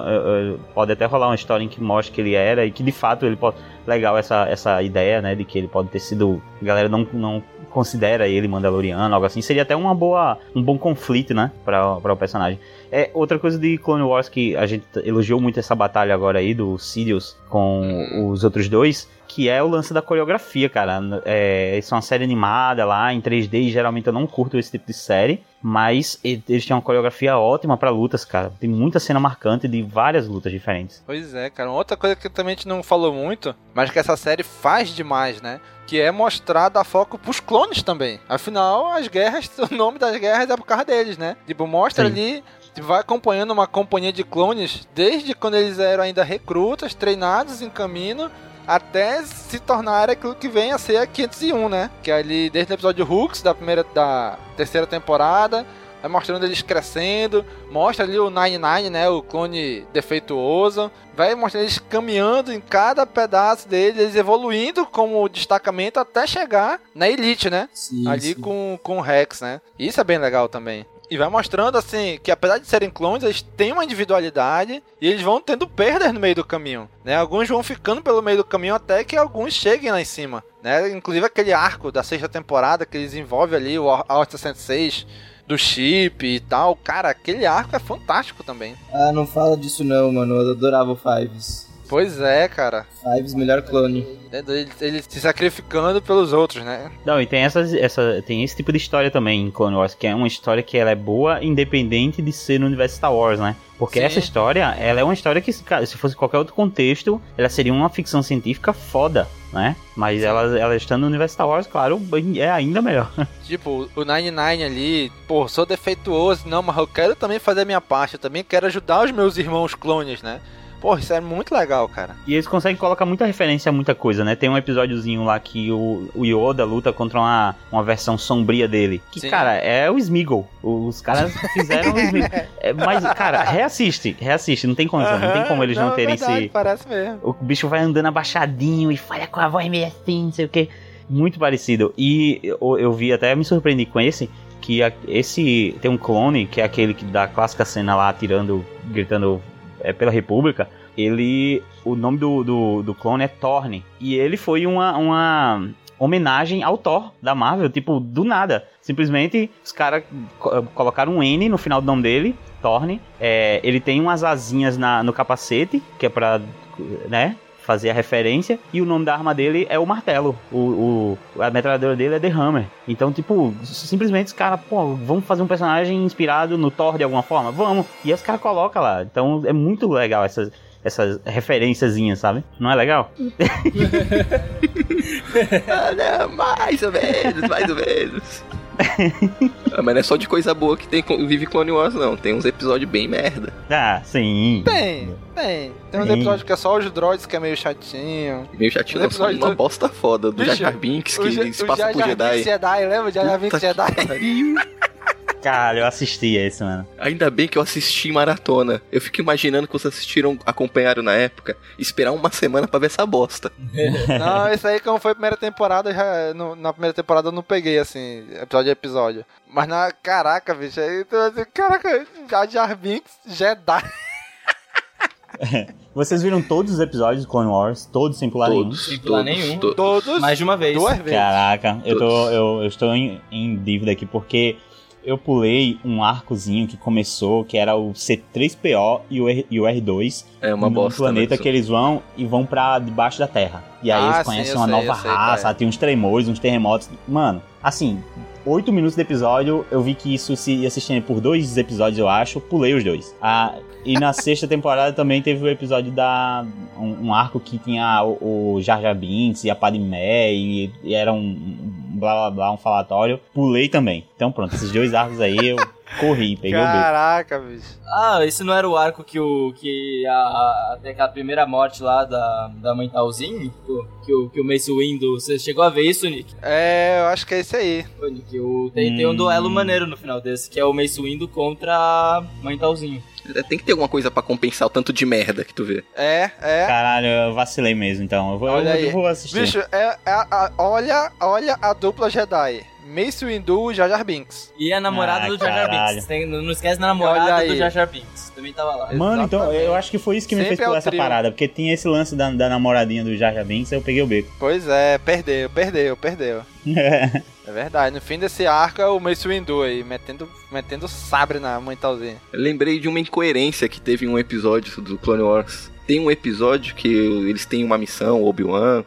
pode até rolar uma história em que mostra que ele era e que de fato ele pode... Legal essa, essa ideia, né, de que ele pode ter sido... A galera não, não considera ele Mandaloriano, algo assim. Seria até uma boa, um bom conflito, né, pra o personagem. É, outra coisa de Clone Wars que a gente elogiou muito essa batalha agora aí do Sidious com os outros dois, que é o lance da coreografia, cara. É, isso é uma série animada lá, em 3D, e geralmente eu não curto esse tipo de série, mas eles têm uma coreografia ótima pra lutas, cara. Tem muita cena marcante de várias lutas diferentes. Pois é, cara. Outra coisa que também a gente não falou muito, mas que essa série faz demais, né? Que é mostrar dar foco pros clones também. Afinal, as guerras, [LAUGHS] o nome das guerras é por causa deles, né? Tipo, mostra Sim. ali, tipo, vai acompanhando uma companhia de clones desde quando eles eram ainda recrutas, treinados em caminho, até se tornar aquilo que vem a ser a 501, né? Que é ali desde o episódio Hooks da primeira da terceira temporada, vai mostrando eles crescendo, mostra ali o Nine Nine, né, o clone defeituoso, vai mostrando eles caminhando em cada pedaço deles, eles evoluindo como destacamento até chegar na elite, né? Sim, ali sim. com com o Rex, né? Isso é bem legal também. E vai mostrando assim que apesar de serem clones, eles têm uma individualidade e eles vão tendo perdas no meio do caminho, né? Alguns vão ficando pelo meio do caminho até que alguns cheguem lá em cima, né? Inclusive aquele arco da sexta temporada que eles envolvem ali o Orta 106 do chip e tal. Cara, aquele arco é fantástico também. Ah, não fala disso não, mano. Eu adorava o Fives. Pois é, cara. Fives, melhor clone. Ele, ele se sacrificando pelos outros, né? Não, e tem, essas, essa, tem esse tipo de história também em Clone Wars, que é uma história que ela é boa, independente de ser no universo Star Wars, né? Porque Sim. essa história, ela é uma história que, cara, se fosse qualquer outro contexto, ela seria uma ficção científica foda, né? Mas ela, ela estando no universo Star Wars, claro, é ainda melhor. [LAUGHS] Tipo, o 99 ali, pô, sou defeituoso, não, mas eu quero também fazer a minha parte, eu também quero ajudar os meus irmãos clones, né? Pô, isso é muito legal, cara. E eles conseguem colocar muita referência a muita coisa, né? Tem um episódiozinho lá que o, o Yoda luta contra uma, uma versão sombria dele. Que, Sim. cara, é o Smeagol. Os caras [LAUGHS] fizeram o Smeagol. É, mas, cara, reassiste, reassiste. Não tem condição, não tem como eles não, é terem verdade, esse... Parece mesmo. O bicho vai andando abaixadinho e fala com a voz meio assim, não sei o que. Muito parecido. E eu, eu vi, até me surpreendi com esse, que a- esse tem um clone, que é aquele que da clássica cena lá atirando, gritando é, pela República. Ele. O nome do, do, do clone é Thorne. E ele foi uma, uma homenagem ao Thor da Marvel, tipo, do nada. Simplesmente os caras co- colocaram um N no final do nome dele, Thorne. É, ele tem umas asinhas na, no capacete, que é pra. né? Fazer a referência, e o nome da arma dele é o martelo. O, o- a metralhadora dele é The Hammer. Então, tipo, simplesmente os caras, pô, vamos fazer um personagem inspirado no Thor de alguma forma? Vamos! E aí os caras colocam lá. Então é muito legal essas, essas referenciazinhas, sabe? Não é legal? [LAUGHS] Ah, não, mais ou menos, mais ou menos. Ah, mas não é só de coisa boa que tem vive Clone Wars, não. Tem uns episódios bem merda. Ah, sim. Tem, tem. Tem uns episódios que é só os droids que é meio chatinho. Meio chatinho, não, só episódios uma do- bosta foda do Bicho, Jar Jar Binks o que Ja- se o passa Jar por Jedi. Jedi, lembra? O Jar Jar Binks Jedi. Pariu. Cara, eu assisti esse, mano. Ainda bem que eu assisti em maratona. Eu fico imaginando que vocês assistiram, acompanharam na época, esperar uma semana pra ver essa bosta. [LAUGHS] Não, isso aí, como foi a primeira temporada, já, no- na primeira temporada eu não peguei, assim, episódio a episódio. Mas na. Caraca, bicho, aí. tu vai dizer, Caraca, Jar Binks, Jedi. [LAUGHS] Vocês viram todos os episódios de Clone Wars? Todos, sem pular nenhum? Sem pular nenhum. Todos. Mais de uma vez. Duas vezes. Caraca, eu, tô, eu, eu estou em, em dívida aqui porque eu pulei um arcozinho que começou, que era o C3PO e o, R, e o R2. É uma bosta planeta mesmo. que eles vão e vão pra debaixo da Terra. E aí Ah, eles sim, conhecem eu uma sei, nova sei qual raça, é. tem uns tremores, uns terremotos. Mano, assim, oito minutos do episódio, eu vi que isso se ia assistindo por dois episódios, eu acho, pulei os dois. Ah, e na sexta temporada também teve o episódio da. Um, um arco que tinha o, o Jar Jar Binks e a Padmé e, e era um, um blá blá blá, um falatório. Pulei também. Então pronto, esses dois arcos aí eu corri, peguei o beco. Caraca, bicho. Ah, esse não era o arco que o. que a, a, até aquela primeira morte lá da, da mãe Talzinho? Que o, que o Mace Windu. Você chegou a ver isso, Nick? É, eu acho que é esse aí. Ô, Nick, o, tem, tem um Hum. duelo maneiro no final desse, que é o Mace Windu contra a mãe Talzinho. É, Tem que ter alguma coisa pra compensar o tanto de merda que tu vê. É, é. Caralho, eu vacilei mesmo, então. Eu vou, eu Olha aí. eu vou assistir. Bicho, é, é a- olha, olha a dupla Jedi. Mace Windu e Jar Jar Binks. E a namorada Ah, do Jar Jar. Binks. Tem- não esquece da namorada do Jar Jar Binks. Também tava lá. Mano, então Exatamente. eu acho que foi isso que me Sempre fez é pular essa trio. parada, porque tinha esse lance da, da namoradinha do Jar Jar Binks, aí eu peguei o beco. Pois é, perdeu, perdeu, perdeu. [LAUGHS] É verdade, no fim desse arco é o Mace Windu aí, metendo, metendo sabre na mãe Talzinha. Eu lembrei de uma incoerência que teve em um episódio do Clone Wars. Tem um episódio que eles têm uma missão, o Obi-Wan,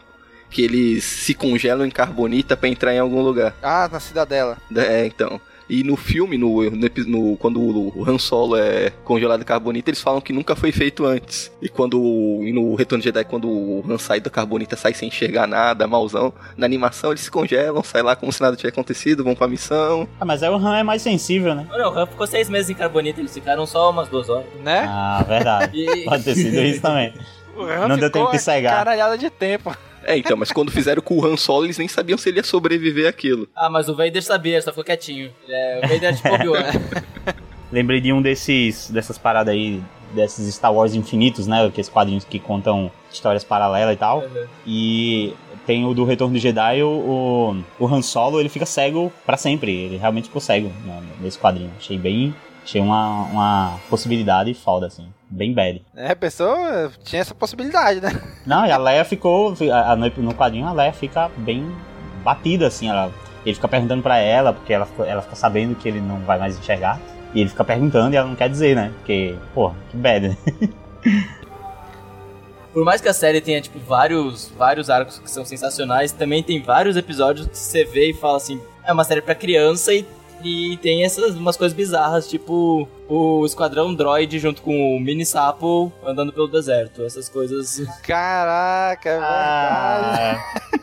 que eles se congelam em carbonita pra entrar em algum lugar. Ah, na cidadela. É, então. E no filme, no, no, no- quando o Han Solo é congelado em carbonita, eles falam que nunca foi feito antes. E quando o- e no Retorno de Jedi, quando o Han sai da carbonita, sai sem enxergar nada, malzão, na animação eles se congelam, sai lá como se nada tivesse acontecido, vão pra missão. ah, mas aí o Han é mais sensível, né? Não, o Han ficou seis meses em Carbonita, eles ficaram só umas duas horas. Né? Ah, verdade. [LAUGHS] E- Pode ter sido isso também. [LAUGHS] O Han Não deu tempo de cegar. Caralhada de tempo. É, então, mas quando fizeram com o Han Solo, eles nem sabiam se ele ia sobreviver àquilo. Ah, mas o Vader sabia, só ficou quietinho. É, o Vader é tipo Obi-Wan. [LAUGHS] Lembrei de um desses dessas paradas aí, desses Star Wars infinitos, né? Aqueles quadrinhos que contam histórias paralelas e tal. E tem o do Retorno do Jedi, o, o, o Han Solo, ele fica cego pra sempre. Ele realmente ficou cego né, nesse quadrinho. Achei bem. Achei uma, uma possibilidade foda, assim. Bem bad. É, a pessoa tinha essa possibilidade, né? [LAUGHS] Não, e a Leia ficou. a- a- No quadrinho a Leia fica bem batida, assim. Ela, ele fica perguntando pra ela, porque ela, fica- ela fica sabendo que ele não vai mais enxergar. E ele fica perguntando e ela não quer dizer, né? Porque, pô, que bad, né? [LAUGHS] Por mais que a série tenha, tipo, vários, vários arcos que são sensacionais, também tem vários episódios que você vê e fala assim, é uma série pra criança e, e tem essas umas coisas bizarras, tipo o Esquadrão Droid junto com o Mini Sapo andando pelo deserto. Essas coisas. Caraca, é verdade.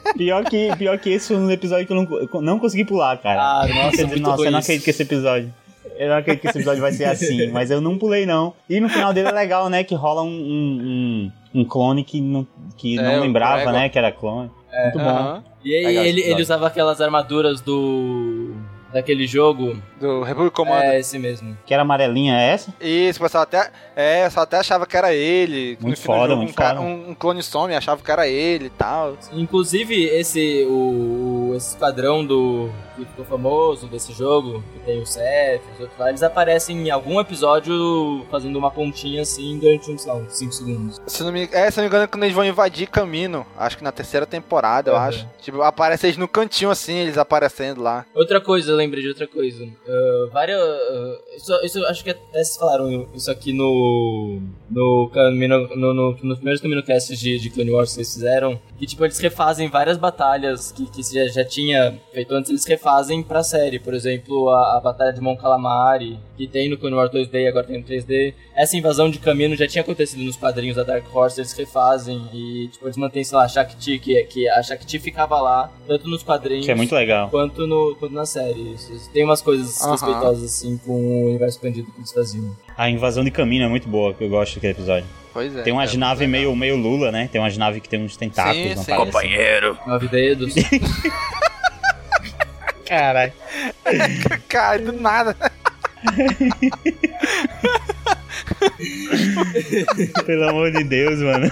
Ah, pior, que, pior que esse foi um episódio que eu não, eu não consegui pular, cara. Ah, nossa, muito nossa, eu não acredito que esse episódio. Eu não acredito que esse episódio vai ser assim, [LAUGHS] mas eu não pulei, não. E no final dele é legal, né? Que rola um, um, um- clone que não, que É, não lembrava, né? Que era clone. Muito bom. Aham. E aí Legal ele, ele usava aquelas armaduras do. Daquele jogo. Do Republic Commando. É, esse mesmo. Que era amarelinha é essa? Isso, pessoal até, é, pessoal até achava que era ele. Muito foda, jogo, muito um, ca- foda. um, um clone some, achava que era ele e tal. Inclusive, esse. O, esse esquadrão do. Que ficou famoso desse jogo, que tem o Seth, os outros lá, eles aparecem em algum episódio fazendo uma pontinha assim durante uns 5 segundos. Se não, me, é, se não me engano, quando eles vão invadir caminho, acho que na terceira temporada, eu Uhum. acho. Tipo, aparece eles no cantinho assim, eles aparecendo lá. Outra coisa, eu lembrei de outra coisa. Ah, várias. ah, isso, isso eu acho que até vocês falaram isso aqui no. No, Camino, no, no, nos primeiros CaminoCasts de, de Clone Wars que vocês fizeram. Que tipo, eles refazem várias batalhas que, que já, já tinha feito antes, eles refazem pra série. Por exemplo, a, a Batalha de Mon Calamari, que tem no Clone Wars 2D e agora tem no 3D. Essa invasão de Camino já tinha acontecido nos quadrinhos da Dark Horse, eles refazem. E tipo, eles mantêm, sei lá, a Shakti, que, que a Shakti ficava lá, tanto nos quadrinhos Que é muito legal. quanto, no, quanto na série. Isso- Tem umas coisas Aham. respeitosas assim com o universo expandido que eles faziam. A invasão de caminho é muito boa, que eu gosto daquele episódio. Pois é. tem umas é, naves meio, meio Lula, né? Tem umas naves que tem uns tentáculos. Sim, não sim. parece? Companheiro. Nove dedos. [LAUGHS] Caralho. [LAUGHS] Cara, do nada. Pelo amor de Deus, mano.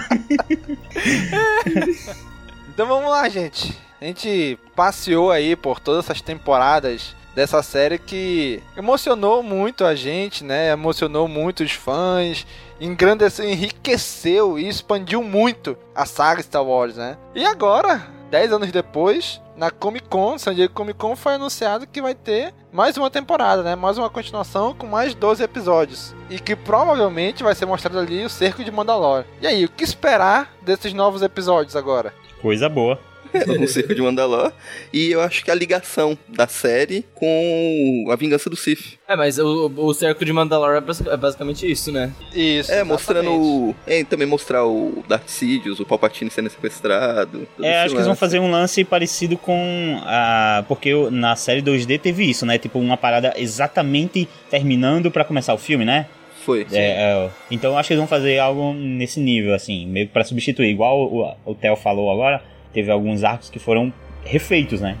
Então vamos lá, gente. A gente passeou aí por todas essas temporadas dessa série que emocionou muito a gente, né? Emocionou muito os fãs, engrandeceu, enriqueceu e expandiu muito a saga Star Wars, né? E agora, 10 anos depois, na Comic Con, San Diego Comic Con, foi anunciado que vai ter mais uma temporada, né? Mais uma continuação com mais 12 episódios. E que provavelmente vai ser mostrado ali o cerco de Mandalore. E aí, o que esperar desses novos episódios agora? Coisa boa. [LAUGHS] o Cerco de Mandalor. E eu acho que a ligação da série com a vingança do Sith. É, mas o, o Cerco de Mandalor é, é basicamente isso, né? Isso. É, mostrando. o- É, também mostrar o Darth Sidious, o Palpatine sendo sequestrado. É, acho que eles vão fazer um lance parecido com a. Porque na série 2D teve isso, né? Tipo, uma parada exatamente terminando pra começar o filme, né? Foi. É, é, então eu acho que eles vão fazer algo nesse nível, assim, meio que pra substituir. Igual o, o Theo falou agora, teve alguns arcos que foram refeitos, né?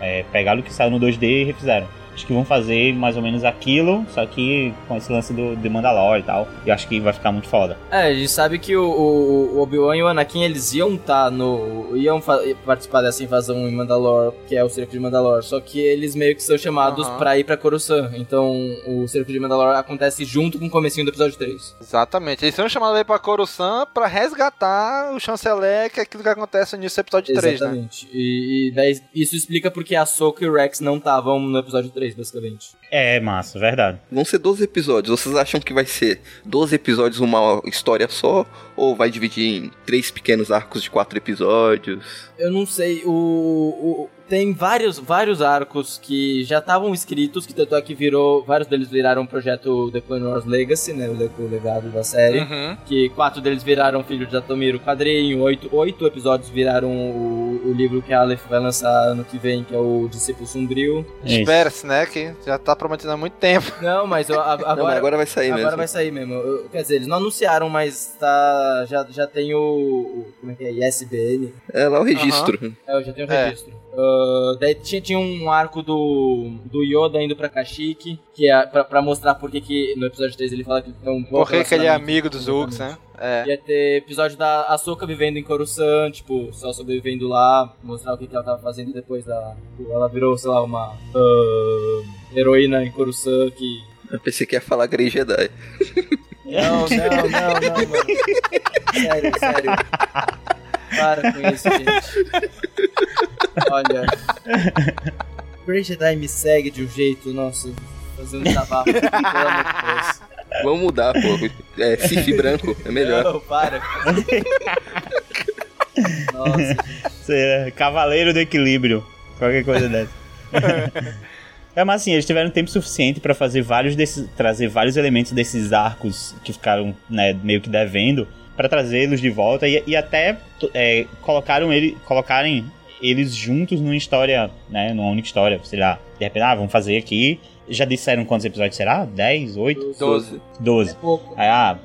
É, pegaram o que saiu no 2D e refizeram. Acho que vão fazer mais ou menos aquilo, só que com esse lance do, de Mandalore e tal. E acho que vai ficar muito foda. É, a gente sabe que o, o, Obi-Wan e o Anakin, eles iam estar no... Iam participar dessa invasão em Mandalore, que é o Cerco de Mandalore. Só que eles meio que são chamados Aham. pra ir pra Coruscant. Então, o Cerco de Mandalore acontece junto com o comecinho do episódio 3. Exatamente. Eles são chamados aí pra Coruscant pra resgatar o chanceler, que é aquilo que acontece no início do episódio 3, né? Exatamente. E, e daí isso explica porque a Soka e o Rex não estavam no episódio 3, basicamente. É, massa, verdade. Vão ser 12 episódios. Vocês acham que vai ser 12 episódios uma história só? Ou vai dividir em três pequenos arcos de quatro episódios? Eu não sei, o, o- tem vários, vários arcos que já estavam escritos, que tanto é que virou, vários deles viraram o projeto The Clone Wars Legacy, né, o, le- o legado da série, Uhum. que quatro deles viraram Filho de Atomir, o quadrinho, oito, oito episódios viraram o, o livro que a Aleph vai lançar ano que vem, que é o Discípulo Sombrio. Espera-se, né? Que já tá prometendo há muito tempo. Não, mas eu- a- agora, [LAUGHS] Não, mas agora vai sair agora mesmo. vai sair mesmo. Eu- quer dizer, eles não anunciaram, mas tá, já, já tem o, o- como é que é, ISBN, É lá o registro. é, eu já tenho o É. Ah, daí tinha, tinha um arco do, do Yoda indo pra Kashyyyk, que é pra, pra mostrar por que que no episódio 3 ele fala que tem um bom Por que ele é amigo dos Hulks, né? É. Ia ter episódio da Ahsoka vivendo em Coruscant, tipo, só sobrevivendo lá, mostrar o que, que ela tava fazendo depois da... Ela virou, sei lá, uma ah, heroína em Coruscant que... Eu pensei que ia falar Grey Jedi. Não, não, não, não, mano. Sério, sério. [LAUGHS] Para com isso, gente. Olha. [LAUGHS] Grey Jedi me segue de um jeito, nossa, fazendo desabafo. Pelo amor de Deus. Vamos mudar, pô. É, Sif branco, é melhor. Não, para. Nossa, Você é Cavaleiro do Equilíbrio. Qualquer coisa dessa. [LAUGHS] É, mas assim, eles tiveram tempo suficiente pra fazer vários desses, trazer vários elementos desses arcos que ficaram né, meio que devendo pra trazê-los de volta e, e até é, colocaram ele, colocarem eles juntos numa história, né, numa única história, sei lá, de repente, ah, vamos fazer aqui. Já disseram quantos episódios será? 10, 8? 12. 12. é pouco. Aí, ah,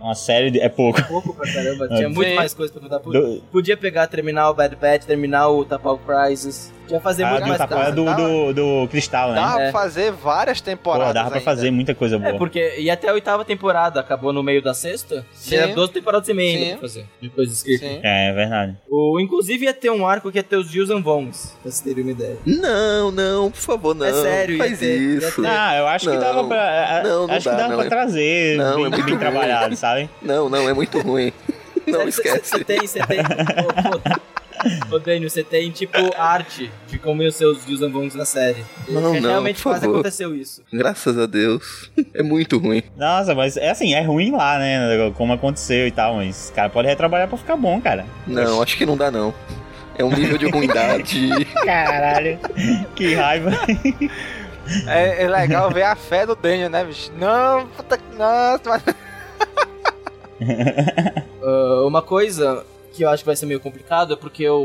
uma série de, é pouco. Pouco pra caramba. Tinha [LAUGHS] muito mais coisa pra contar. Podia pegar, terminar o Bad Batch, terminar o Tapau Crisis. Podia fazer Ah, muito do, mais tapa- coisa. do, dá- do, do cristal, né? Dá pra É. fazer várias temporadas. Pô, dava pra ainda. fazer muita coisa boa. É, porque. E até a oitava temporada, acabou no meio da sexta. Sim. Tinha 12 temporadas e meia pra fazer. De coisa escrita. Sim. É, é verdade. O, inclusive ia ter um arco que ia ter os Gills and Vons, pra vocês terem uma ideia. Não, não, por favor, não. É sério, ia Faz ter- ia isso. ter. Ah, eu acho que Não. dava pra. Não, não acho dá, que dava não, pra é- trazer Não, bem, é muito bem trabalhado, sabe? Não, não, é muito ruim. [LAUGHS] Não, Você esquece. tem, você tem. Ô, ô, [LAUGHS] ô Daniel, você tem, tipo, arte de como iam ser os and Vons na série. Não, não, Realmente por quase favor. aconteceu isso. Graças a Deus. É muito ruim. Nossa, mas é assim, é ruim lá, né? Como aconteceu e tal, mas cara pode retrabalhar pra ficar bom, cara. Não, acho que não dá, não. É um nível de ruindade. [LAUGHS] Caralho, que raiva. É, é legal ver a fé do Daniel, né, bicho? Não, puta que. Nossa, mas... [LAUGHS] Ah, uma coisa que eu acho que vai ser meio complicado é porque o,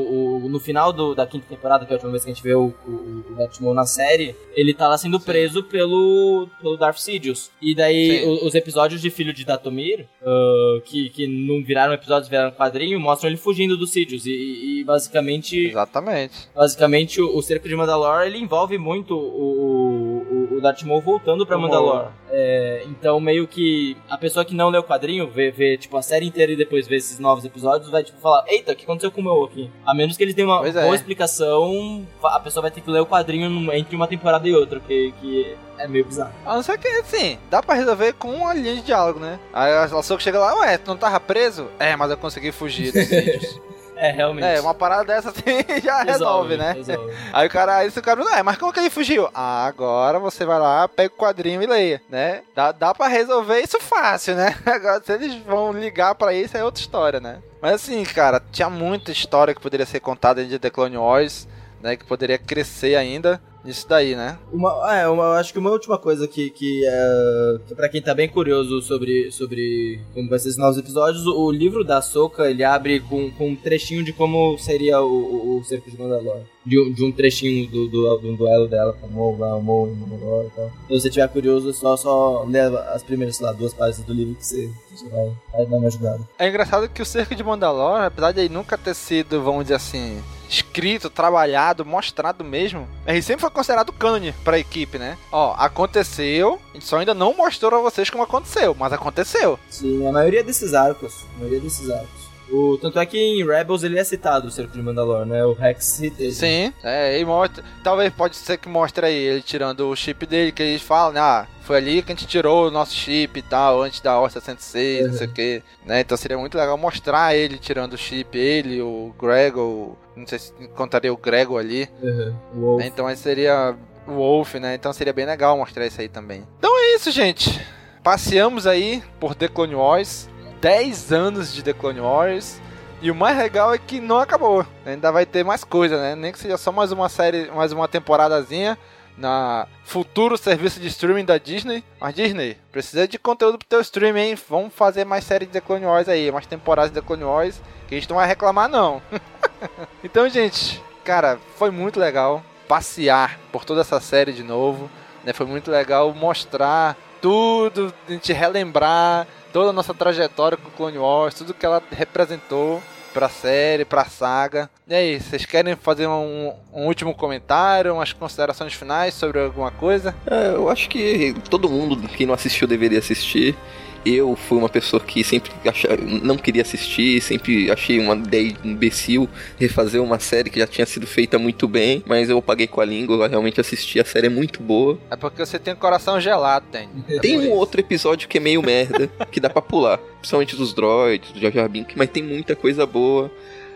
o- no final do- da quinta temporada, que é a última vez que a gente vê o, o, o Darth Maul na série, ele tá lá sendo preso pelo, pelo Darth Sidious. E daí Sim. o- os episódios de Filho de Datomir, ah, que, que não viraram episódios, viraram quadrinho, mostram ele fugindo do Sidious. E, e- basicamente Exatamente. basicamente o, cerco de Mandalore ele envolve muito o, o, o Darth Maul voltando pra Mandalore. É, então, meio que a pessoa que não lê o quadrinho, vê, vê, tipo, a série inteira e depois vê esses novos episódios, vai, tipo, falar, eita, o que aconteceu com o meu aqui? A menos que eles tenham uma Pois boa é. explicação, a pessoa vai ter que ler o quadrinho entre uma temporada e outra, que, que é meio bizarro. A não ser que, assim, dá pra resolver com uma linha de diálogo, né? Aí a Ahsoka chega lá, ué, tu não tava preso? É, mas eu consegui fugir dos [LAUGHS] sítios. É, realmente. É, uma parada dessa assim [LAUGHS] já resolve, né? resolve. Aí o cara, aí o cara, não, é, mas como que ele fugiu? Ah, agora você vai lá, pega o quadrinho e leia, né? Dá, dá pra resolver isso fácil, né? [LAUGHS] Agora, se eles vão ligar pra isso, é outra história, né? Mas assim, cara, tinha muita história que poderia ser contada de The Clone Wars, né? Que poderia crescer ainda nisso daí, né? Uma, é, uma, eu acho que uma última coisa que, que é. Que pra quem tá bem curioso sobre, sobre como vai ser esses novos episódios, o, o livro da Soca ele abre com, com um trechinho de como seria o, o, o Cerco de Mandalore. De, um- de um trechinho do, do, do duelo dela com o Mo, lá, o e Mandalore e tal. Se você tiver curioso, é só, só lê as primeiras, lá, duas páginas do livro que você, você vai, vai dar uma ajudada. É engraçado que o Cerco de Mandalore, apesar de ele nunca ter sido, vamos dizer assim, escrito, trabalhado, mostrado mesmo, ele sempre foi considerado cânone pra equipe, né? Ó, aconteceu, a gente só ainda não mostrou a vocês como aconteceu, mas aconteceu. Sim, a maioria desses arcos. A maioria desses arcos. O, tanto é que em Rebels ele é citado, o Cerco de Mandalore, né? O Rex cita ele. Sim, é, e mostra. Talvez pode ser que mostre aí ele tirando o chip dele, que eles falam, né? Ah, foi ali que a gente tirou o nosso chip e tal, antes da Orca 106, não sei o que, né? Então seria muito legal mostrar ele tirando o chip, ele, o Gregor, não sei se contaria o Gregor ali. Uhum. Né? Então aí seria o Wolf, né? Então seria bem legal mostrar isso aí também. Então é isso, gente. Passeamos aí por The Clone Wars. 10 anos de The Clone Wars. E o mais legal é que não acabou. Ainda vai ter mais coisa, né? Nem que seja só mais uma série, mais uma temporadazinha na futuro serviço de streaming da Disney. Mas Disney, precisa de conteúdo pro teu streaming, hein? Vamos fazer mais série de The Clone Wars aí, mais temporadas de The Clone Wars, que a gente não vai reclamar não. [LAUGHS] então, gente, cara, foi muito legal passear por toda essa série de novo, né? Foi muito legal mostrar tudo, a gente relembrar toda a nossa trajetória com Clone Wars, tudo que ela representou pra série, pra saga. E aí, vocês querem fazer um, um último comentário, umas considerações finais sobre alguma coisa? É, eu acho que todo mundo que não assistiu deveria assistir. Eu fui uma pessoa que sempre acha- não queria assistir, sempre achei uma ideia imbecil refazer uma série que já tinha sido feita muito bem, mas eu paguei com a língua, eu realmente assisti, a série é muito boa. É porque você tem o coração gelado, tem. Tem um outro episódio que é meio merda, que dá pra pular, principalmente dos droids, do Jar Jar Binks, mas tem muita coisa boa.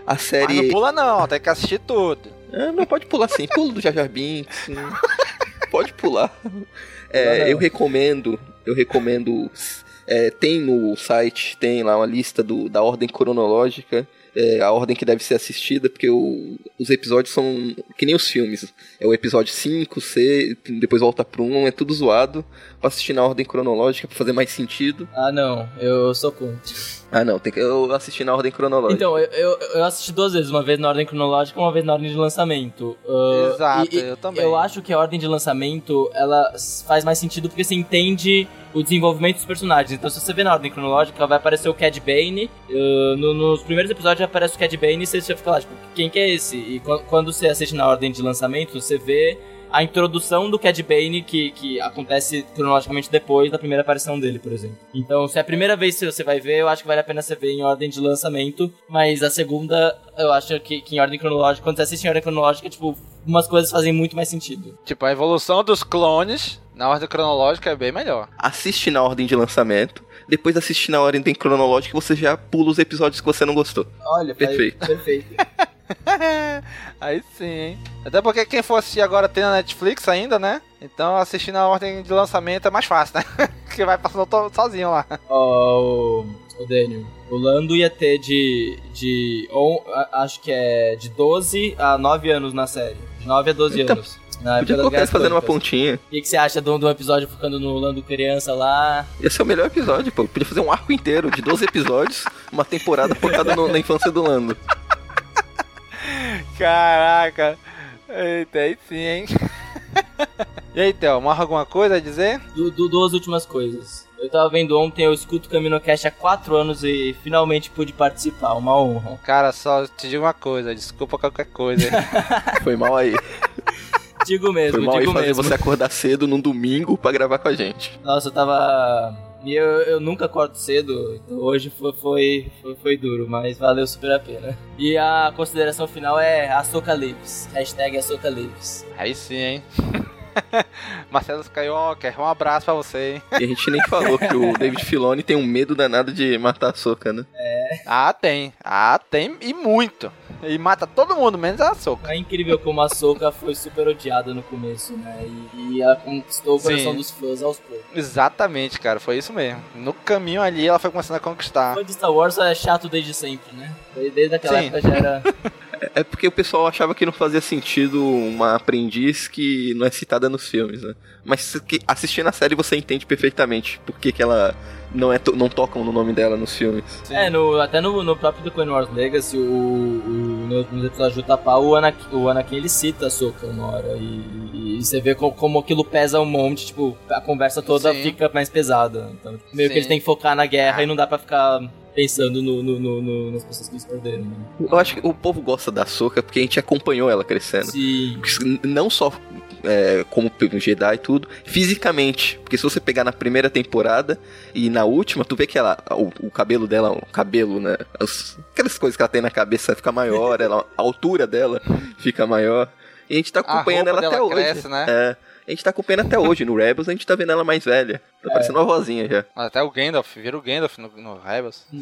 A Mas série... não pula não, tem que assistir tudo. É, não, pode pular sim. Pula do Jar Jar Binks. pode pular. É, eu recomendo, eu recomendo. É, tem no site, tem lá uma lista do, da ordem cronológica, é, a ordem que deve ser assistida, porque o- os episódios são que nem os filmes. É o episódio 5, 6, depois volta pro 1, é tudo zoado. Pra assistir na ordem cronológica pra fazer mais sentido. Ah, não, eu sou contra. Ah, não, tem que eu assistir na ordem cronológica. Então, eu, eu, eu assisti duas vezes, uma vez na ordem cronológica e uma vez na ordem de lançamento. Ah, Exato, e- eu também. Eu acho que a ordem de lançamento, ela faz mais sentido porque você entende o desenvolvimento dos personagens. Então, se você vê na ordem cronológica, vai aparecer o Cad Bane. ah, no- nos primeiros episódios já aparece o Cad Bane e você fica lá, tipo, quem que é esse? E quan- quando você assiste na ordem de lançamento, você vê a introdução do Cad Bane que, que acontece cronologicamente depois da primeira aparição dele, por exemplo. Então, se é a primeira vez que você vai ver, eu acho que vale a pena você ver em ordem de lançamento, mas a segunda, eu acho que, que em ordem cronológica, quando você assiste em ordem cronológica, tipo, umas coisas fazem muito mais sentido. Tipo, a evolução dos clones na ordem cronológica é bem melhor. assiste na ordem de lançamento, depois assiste na ordem cronológica e você já pula os episódios que você não gostou. Olha, Perfeito. perfeito. [LAUGHS] [LAUGHS] Aí sim, hein? Até porque quem for assistir agora tem na Netflix ainda, né? Então assistir na ordem de lançamento é mais fácil, né? [LAUGHS] que vai passando sozinho lá. Ó, o, o Daniel. O Lando ia ter de. de on, acho que é de 12 a 9 anos na série. De 9 a 12 Então, anos. Na Podia colocar Guerras ele fazendo uma pontinha. O que, que você acha do, do episódio ficando no Lando criança lá? Esse é o melhor episódio, pô. Podia fazer um arco inteiro de 12 episódios, uma temporada focada no- na infância do Lando. Caraca. Eita, aí sim, hein? e aí, Theo, mais alguma coisa a dizer? Du, du- duas últimas coisas. Eu tava vendo ontem, eu escuto o CaminoCast há 4 anos e finalmente pude participar, uma honra. Cara, só te digo uma coisa, desculpa qualquer coisa. [LAUGHS] Foi mal aí. Digo mesmo, Foi mal aí digo fazer mesmo. você acordar cedo num domingo pra gravar com a gente. Nossa, eu tava. E eu, eu nunca acordo cedo, então hoje foi, foi, foi, foi duro, mas valeu super a pena. E a consideração final é Açoka Lives. Hashtag Lives. Aí sim, hein? [LAUGHS] Marcelo Skywalker, um abraço pra você, hein? E a gente nem falou que o [LAUGHS] David Filoni tem um medo danado de matar a Soca, né? É. Ah, tem. Ah, tem e muito. E mata todo mundo, menos a Soca. É incrível como a Soka foi super odiada no começo, né? E, e ela conquistou o coração Sim. dos fãs aos poucos. Exatamente, cara, foi isso mesmo. No caminho ali ela foi começando a conquistar. Fã de Star Wars é chato desde sempre, né? Desde aquela Sim. época já era. [LAUGHS] É porque o pessoal achava que não fazia sentido uma aprendiz que não é citada nos filmes, né? Mas assistindo a série você entende perfeitamente por que, que ela não, é to- não tocam no nome dela nos filmes. É, no, até no, no próprio The Clone Wars Legacy, o, o, no, no episódio do o Anakin, o Anakin ele cita a Soka uma hora. E, e- e você vê como, como aquilo pesa um monte, tipo, a conversa toda Sim. fica mais pesada. Então, meio que Sim. eles têm que focar na guerra e não dá pra ficar pensando no, no- no- no- nas pessoas que eles perderam. Né? Eu acho que o povo gosta da Soca porque a gente acompanhou ela crescendo. Sim. Não só é, como Jedi e tudo, fisicamente. Porque se você pegar na primeira temporada e na última, tu vê que ela, o, o cabelo dela, o cabelo, né? as- aquelas coisas que ela tem na cabeça fica maior, ela, a altura dela fica maior. E a gente tá A acompanhando roupa ela até dela hoje. cresce, né? É. A gente tá acompanhando até hoje. No Rebels a gente tá vendo ela mais velha. Tá parecendo uma vozinha já. Até o Gandalf, vira o Gandalf no, no Rebels. [LAUGHS]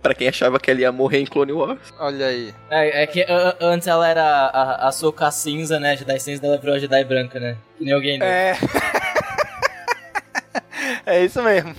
Pra quem achava que ela ia morrer em Clone Wars. Olha aí. É, é que a- antes ela era a, a Soka cinza, né? Jedi cinza, ela virou a Jedi branca, né? Que nem alguém. É. [LAUGHS] é isso mesmo.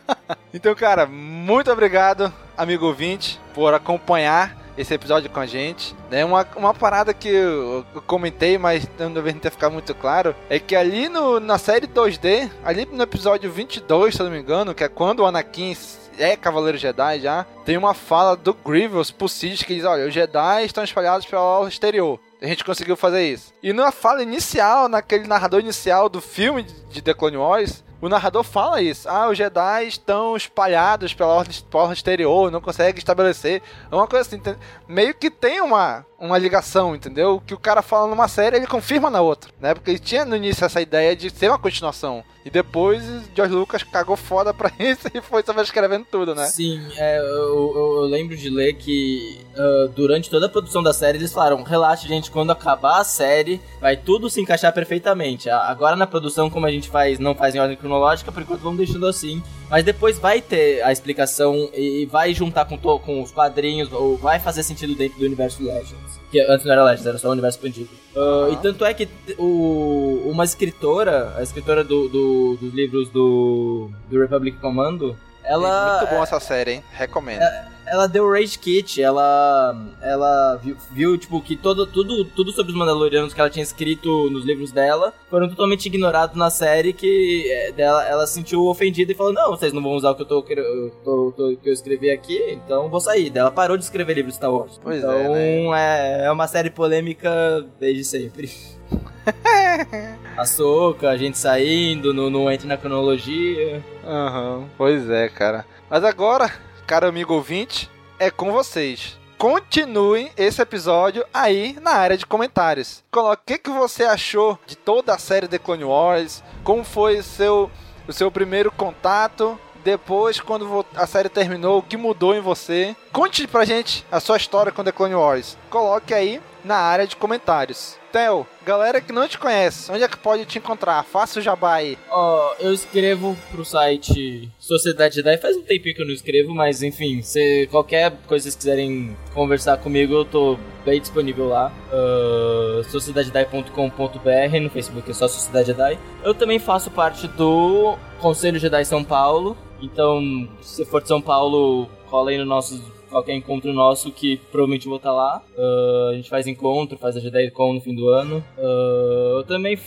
[LAUGHS] então, cara, muito obrigado, amigo ouvinte, por acompanhar esse episódio com a gente. Né? Uma, uma parada que eu, eu comentei, mas não deve ter ficado muito claro, é que ali no, na série 2D, ali no episódio 22, se eu não me engano, que é quando o Anakin é Cavaleiro Jedi já, tem uma fala do Grievous pro Sid que diz, olha, os Jedi estão espalhados pelo exterior. A gente conseguiu fazer isso. E na fala inicial, naquele narrador inicial do filme de The Clone Wars, o narrador fala isso. Ah, os Jedi estão espalhados pela ordem, pela ordem exterior, não consegue estabelecer. É uma coisa assim, meio que tem uma, uma ligação, entendeu? Que o cara fala numa série, ele confirma na outra, né? Porque ele tinha no início essa ideia de ser uma continuação. E depois George Lucas cagou foda pra [LAUGHS] isso e foi só escrevendo tudo, né? Sim, é, eu, eu- lembro de ler que ah, durante toda a produção da série eles falaram: relaxa, gente, quando acabar a série, vai tudo se encaixar perfeitamente. Agora na produção, como a gente faz, não faz em ordem cronológica, por enquanto vamos deixando assim. Mas depois vai ter a explicação e vai juntar com, com os quadrinhos, ou vai fazer sentido dentro do universo Legends. Que antes não era Legends, era só o universo expandido. Ah, E tanto é que o, uma escritora, a escritora do, do- dos livros do, do Republic Commando, ela. Muito bom essa série, hein? Recomendo. Ela deu rage kit, ela ela viu, viu, tipo que todo tudo tudo sobre os Mandalorianos que ela tinha escrito nos livros dela foram totalmente ignorados na série que é, dela ela se sentiu ofendida e falou: "Não, vocês não vão usar o que eu tô, quer- eu tô- tô- que eu escrevi aqui, então vou sair". Ela parou de escrever livros Star Wars. Pois então é, é, é uma série polêmica desde sempre. [LAUGHS] a Soca, a gente saindo, não, não entra na cronologia. Aham, pois é, cara. Mas agora, caro amigo ouvinte, é com vocês. Continuem esse episódio aí na área de comentários. Coloque o que, que você achou de toda a série The Clone Wars, como foi o seu, o seu primeiro contato, depois quando a série terminou, o que mudou em você. Conte pra gente a sua história com The Clone Wars. Coloque aí na área de comentários. Theo, galera que não te conhece, onde é que pode te encontrar? Faça o jabá aí. Ó, eu escrevo pro site Sociedade Jedi. Faz um tempinho que eu não escrevo, mas enfim, se qualquer coisa vocês quiserem conversar comigo, eu tô bem disponível lá. Uh, sociedadejedi.com.br no Facebook é só Sociedade Jedi. Eu também faço parte do Conselho Jedi São Paulo. Então, se for de São Paulo, cola aí no nosso qualquer encontro nosso que provavelmente vou estar lá. Uh, a gente faz encontro, faz a JediCon no fim do ano. Uh, eu também,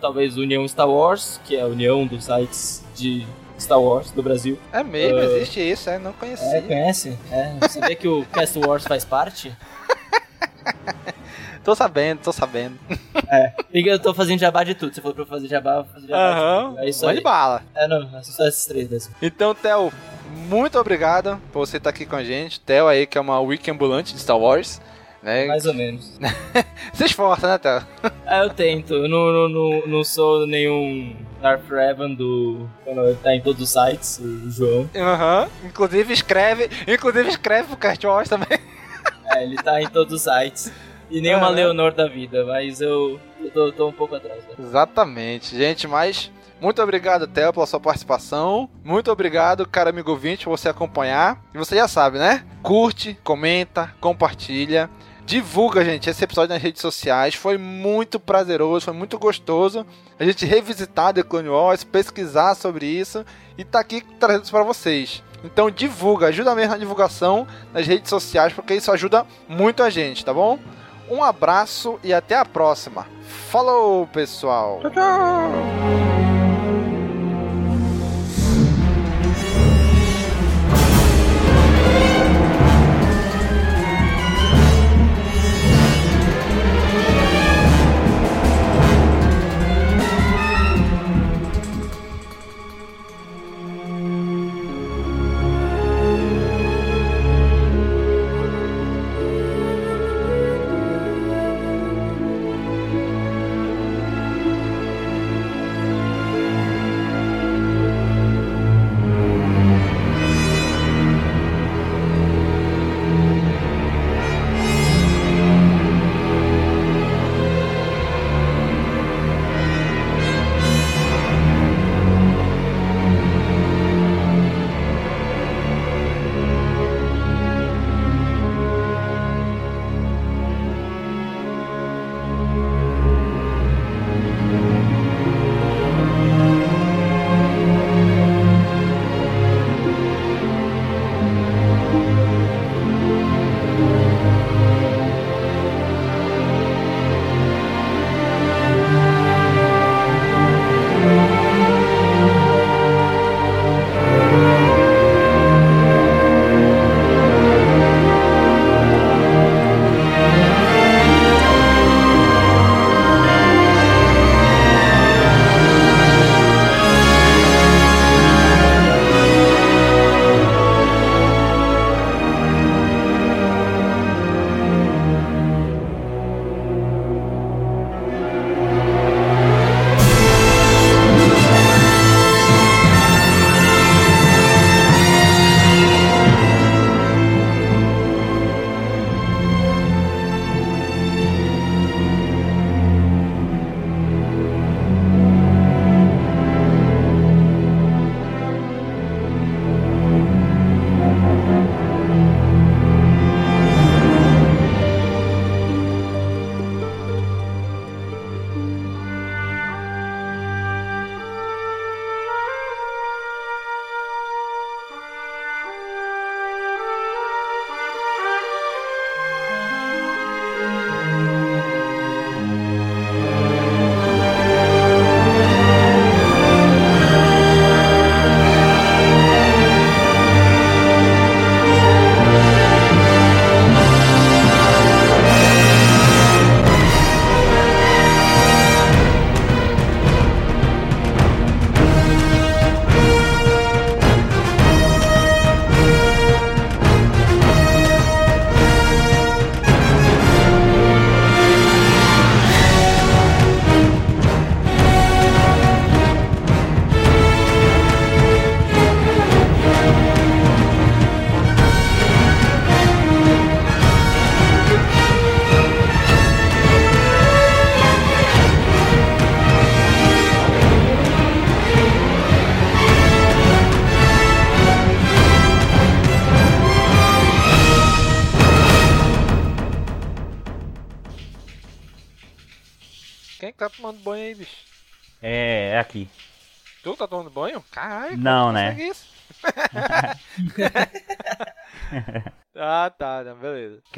talvez, União Star Wars, que é a união dos sites de Star Wars do Brasil. É mesmo, Uh, existe isso, é? Não conhecia. É, conhece? É, sabia que o [LAUGHS] Cast Wars faz parte? [LAUGHS] Tô sabendo, tô sabendo. [LAUGHS] É. E eu tô fazendo jabá de tudo. Se for pra eu fazer jabá, eu vou fazer jabá de Aham, tudo. É isso mande aí. bala. É, não, é só esses três mesmo. Então, Theo, muito obrigado por você estar aqui com a gente. Theo aí, que é uma wiki ambulante de Star Wars. É, Mais ou menos. [LAUGHS] Se esforça, né, Theo? É, eu tento. Eu não, não, não, não sou nenhum Darth Revan do. Tá em todos os sites, o João. Aham. Inclusive escreve. Inclusive escreve pro Cast Wars também. É, ele tá em todos os sites. E nenhuma Aham. Leonor da vida, mas eu, eu tô, tô um pouco atrás. Né? Exatamente, gente, mas muito obrigado, Theo, pela sua participação. Muito obrigado, cara amigo ouvinte, por você acompanhar. E você já sabe, né? Curte, comenta, compartilha. Divulga, gente, esse episódio nas redes sociais. Foi muito prazeroso, foi muito gostoso a gente revisitar The Clone Wars, pesquisar sobre isso e tá aqui trazendo isso pra vocês. Então divulga, ajuda mesmo na divulgação nas redes sociais, porque isso ajuda muito a gente, tá bom? Um abraço e até a próxima. Falou, pessoal! Tchau, tchau!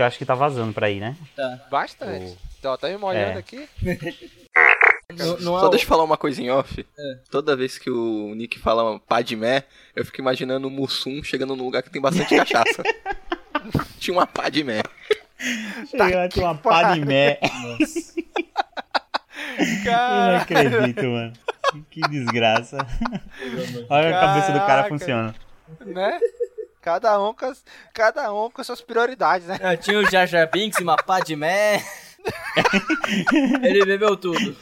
Acho que tá vazando pra aí, né? Tá. Bastante. Então, tá me molhando É. aqui. [LAUGHS] Só deixa eu falar uma coisa em off. É. Toda vez que o Nick fala Padmé, eu fico imaginando o Mussum chegando num lugar que tem bastante [LAUGHS] cachaça. Tinha uma Padmé. Chegou tá uma pá de mé. Eu [LAUGHS] não acredito, mano. Que desgraça. Olha a cabeça do cara Caraca. funciona. Né? Cada um com, cada um com suas prioridades, né? Eu tinha o Jar Jar Binks e uma Padmé. [LAUGHS] Ele bebeu tudo.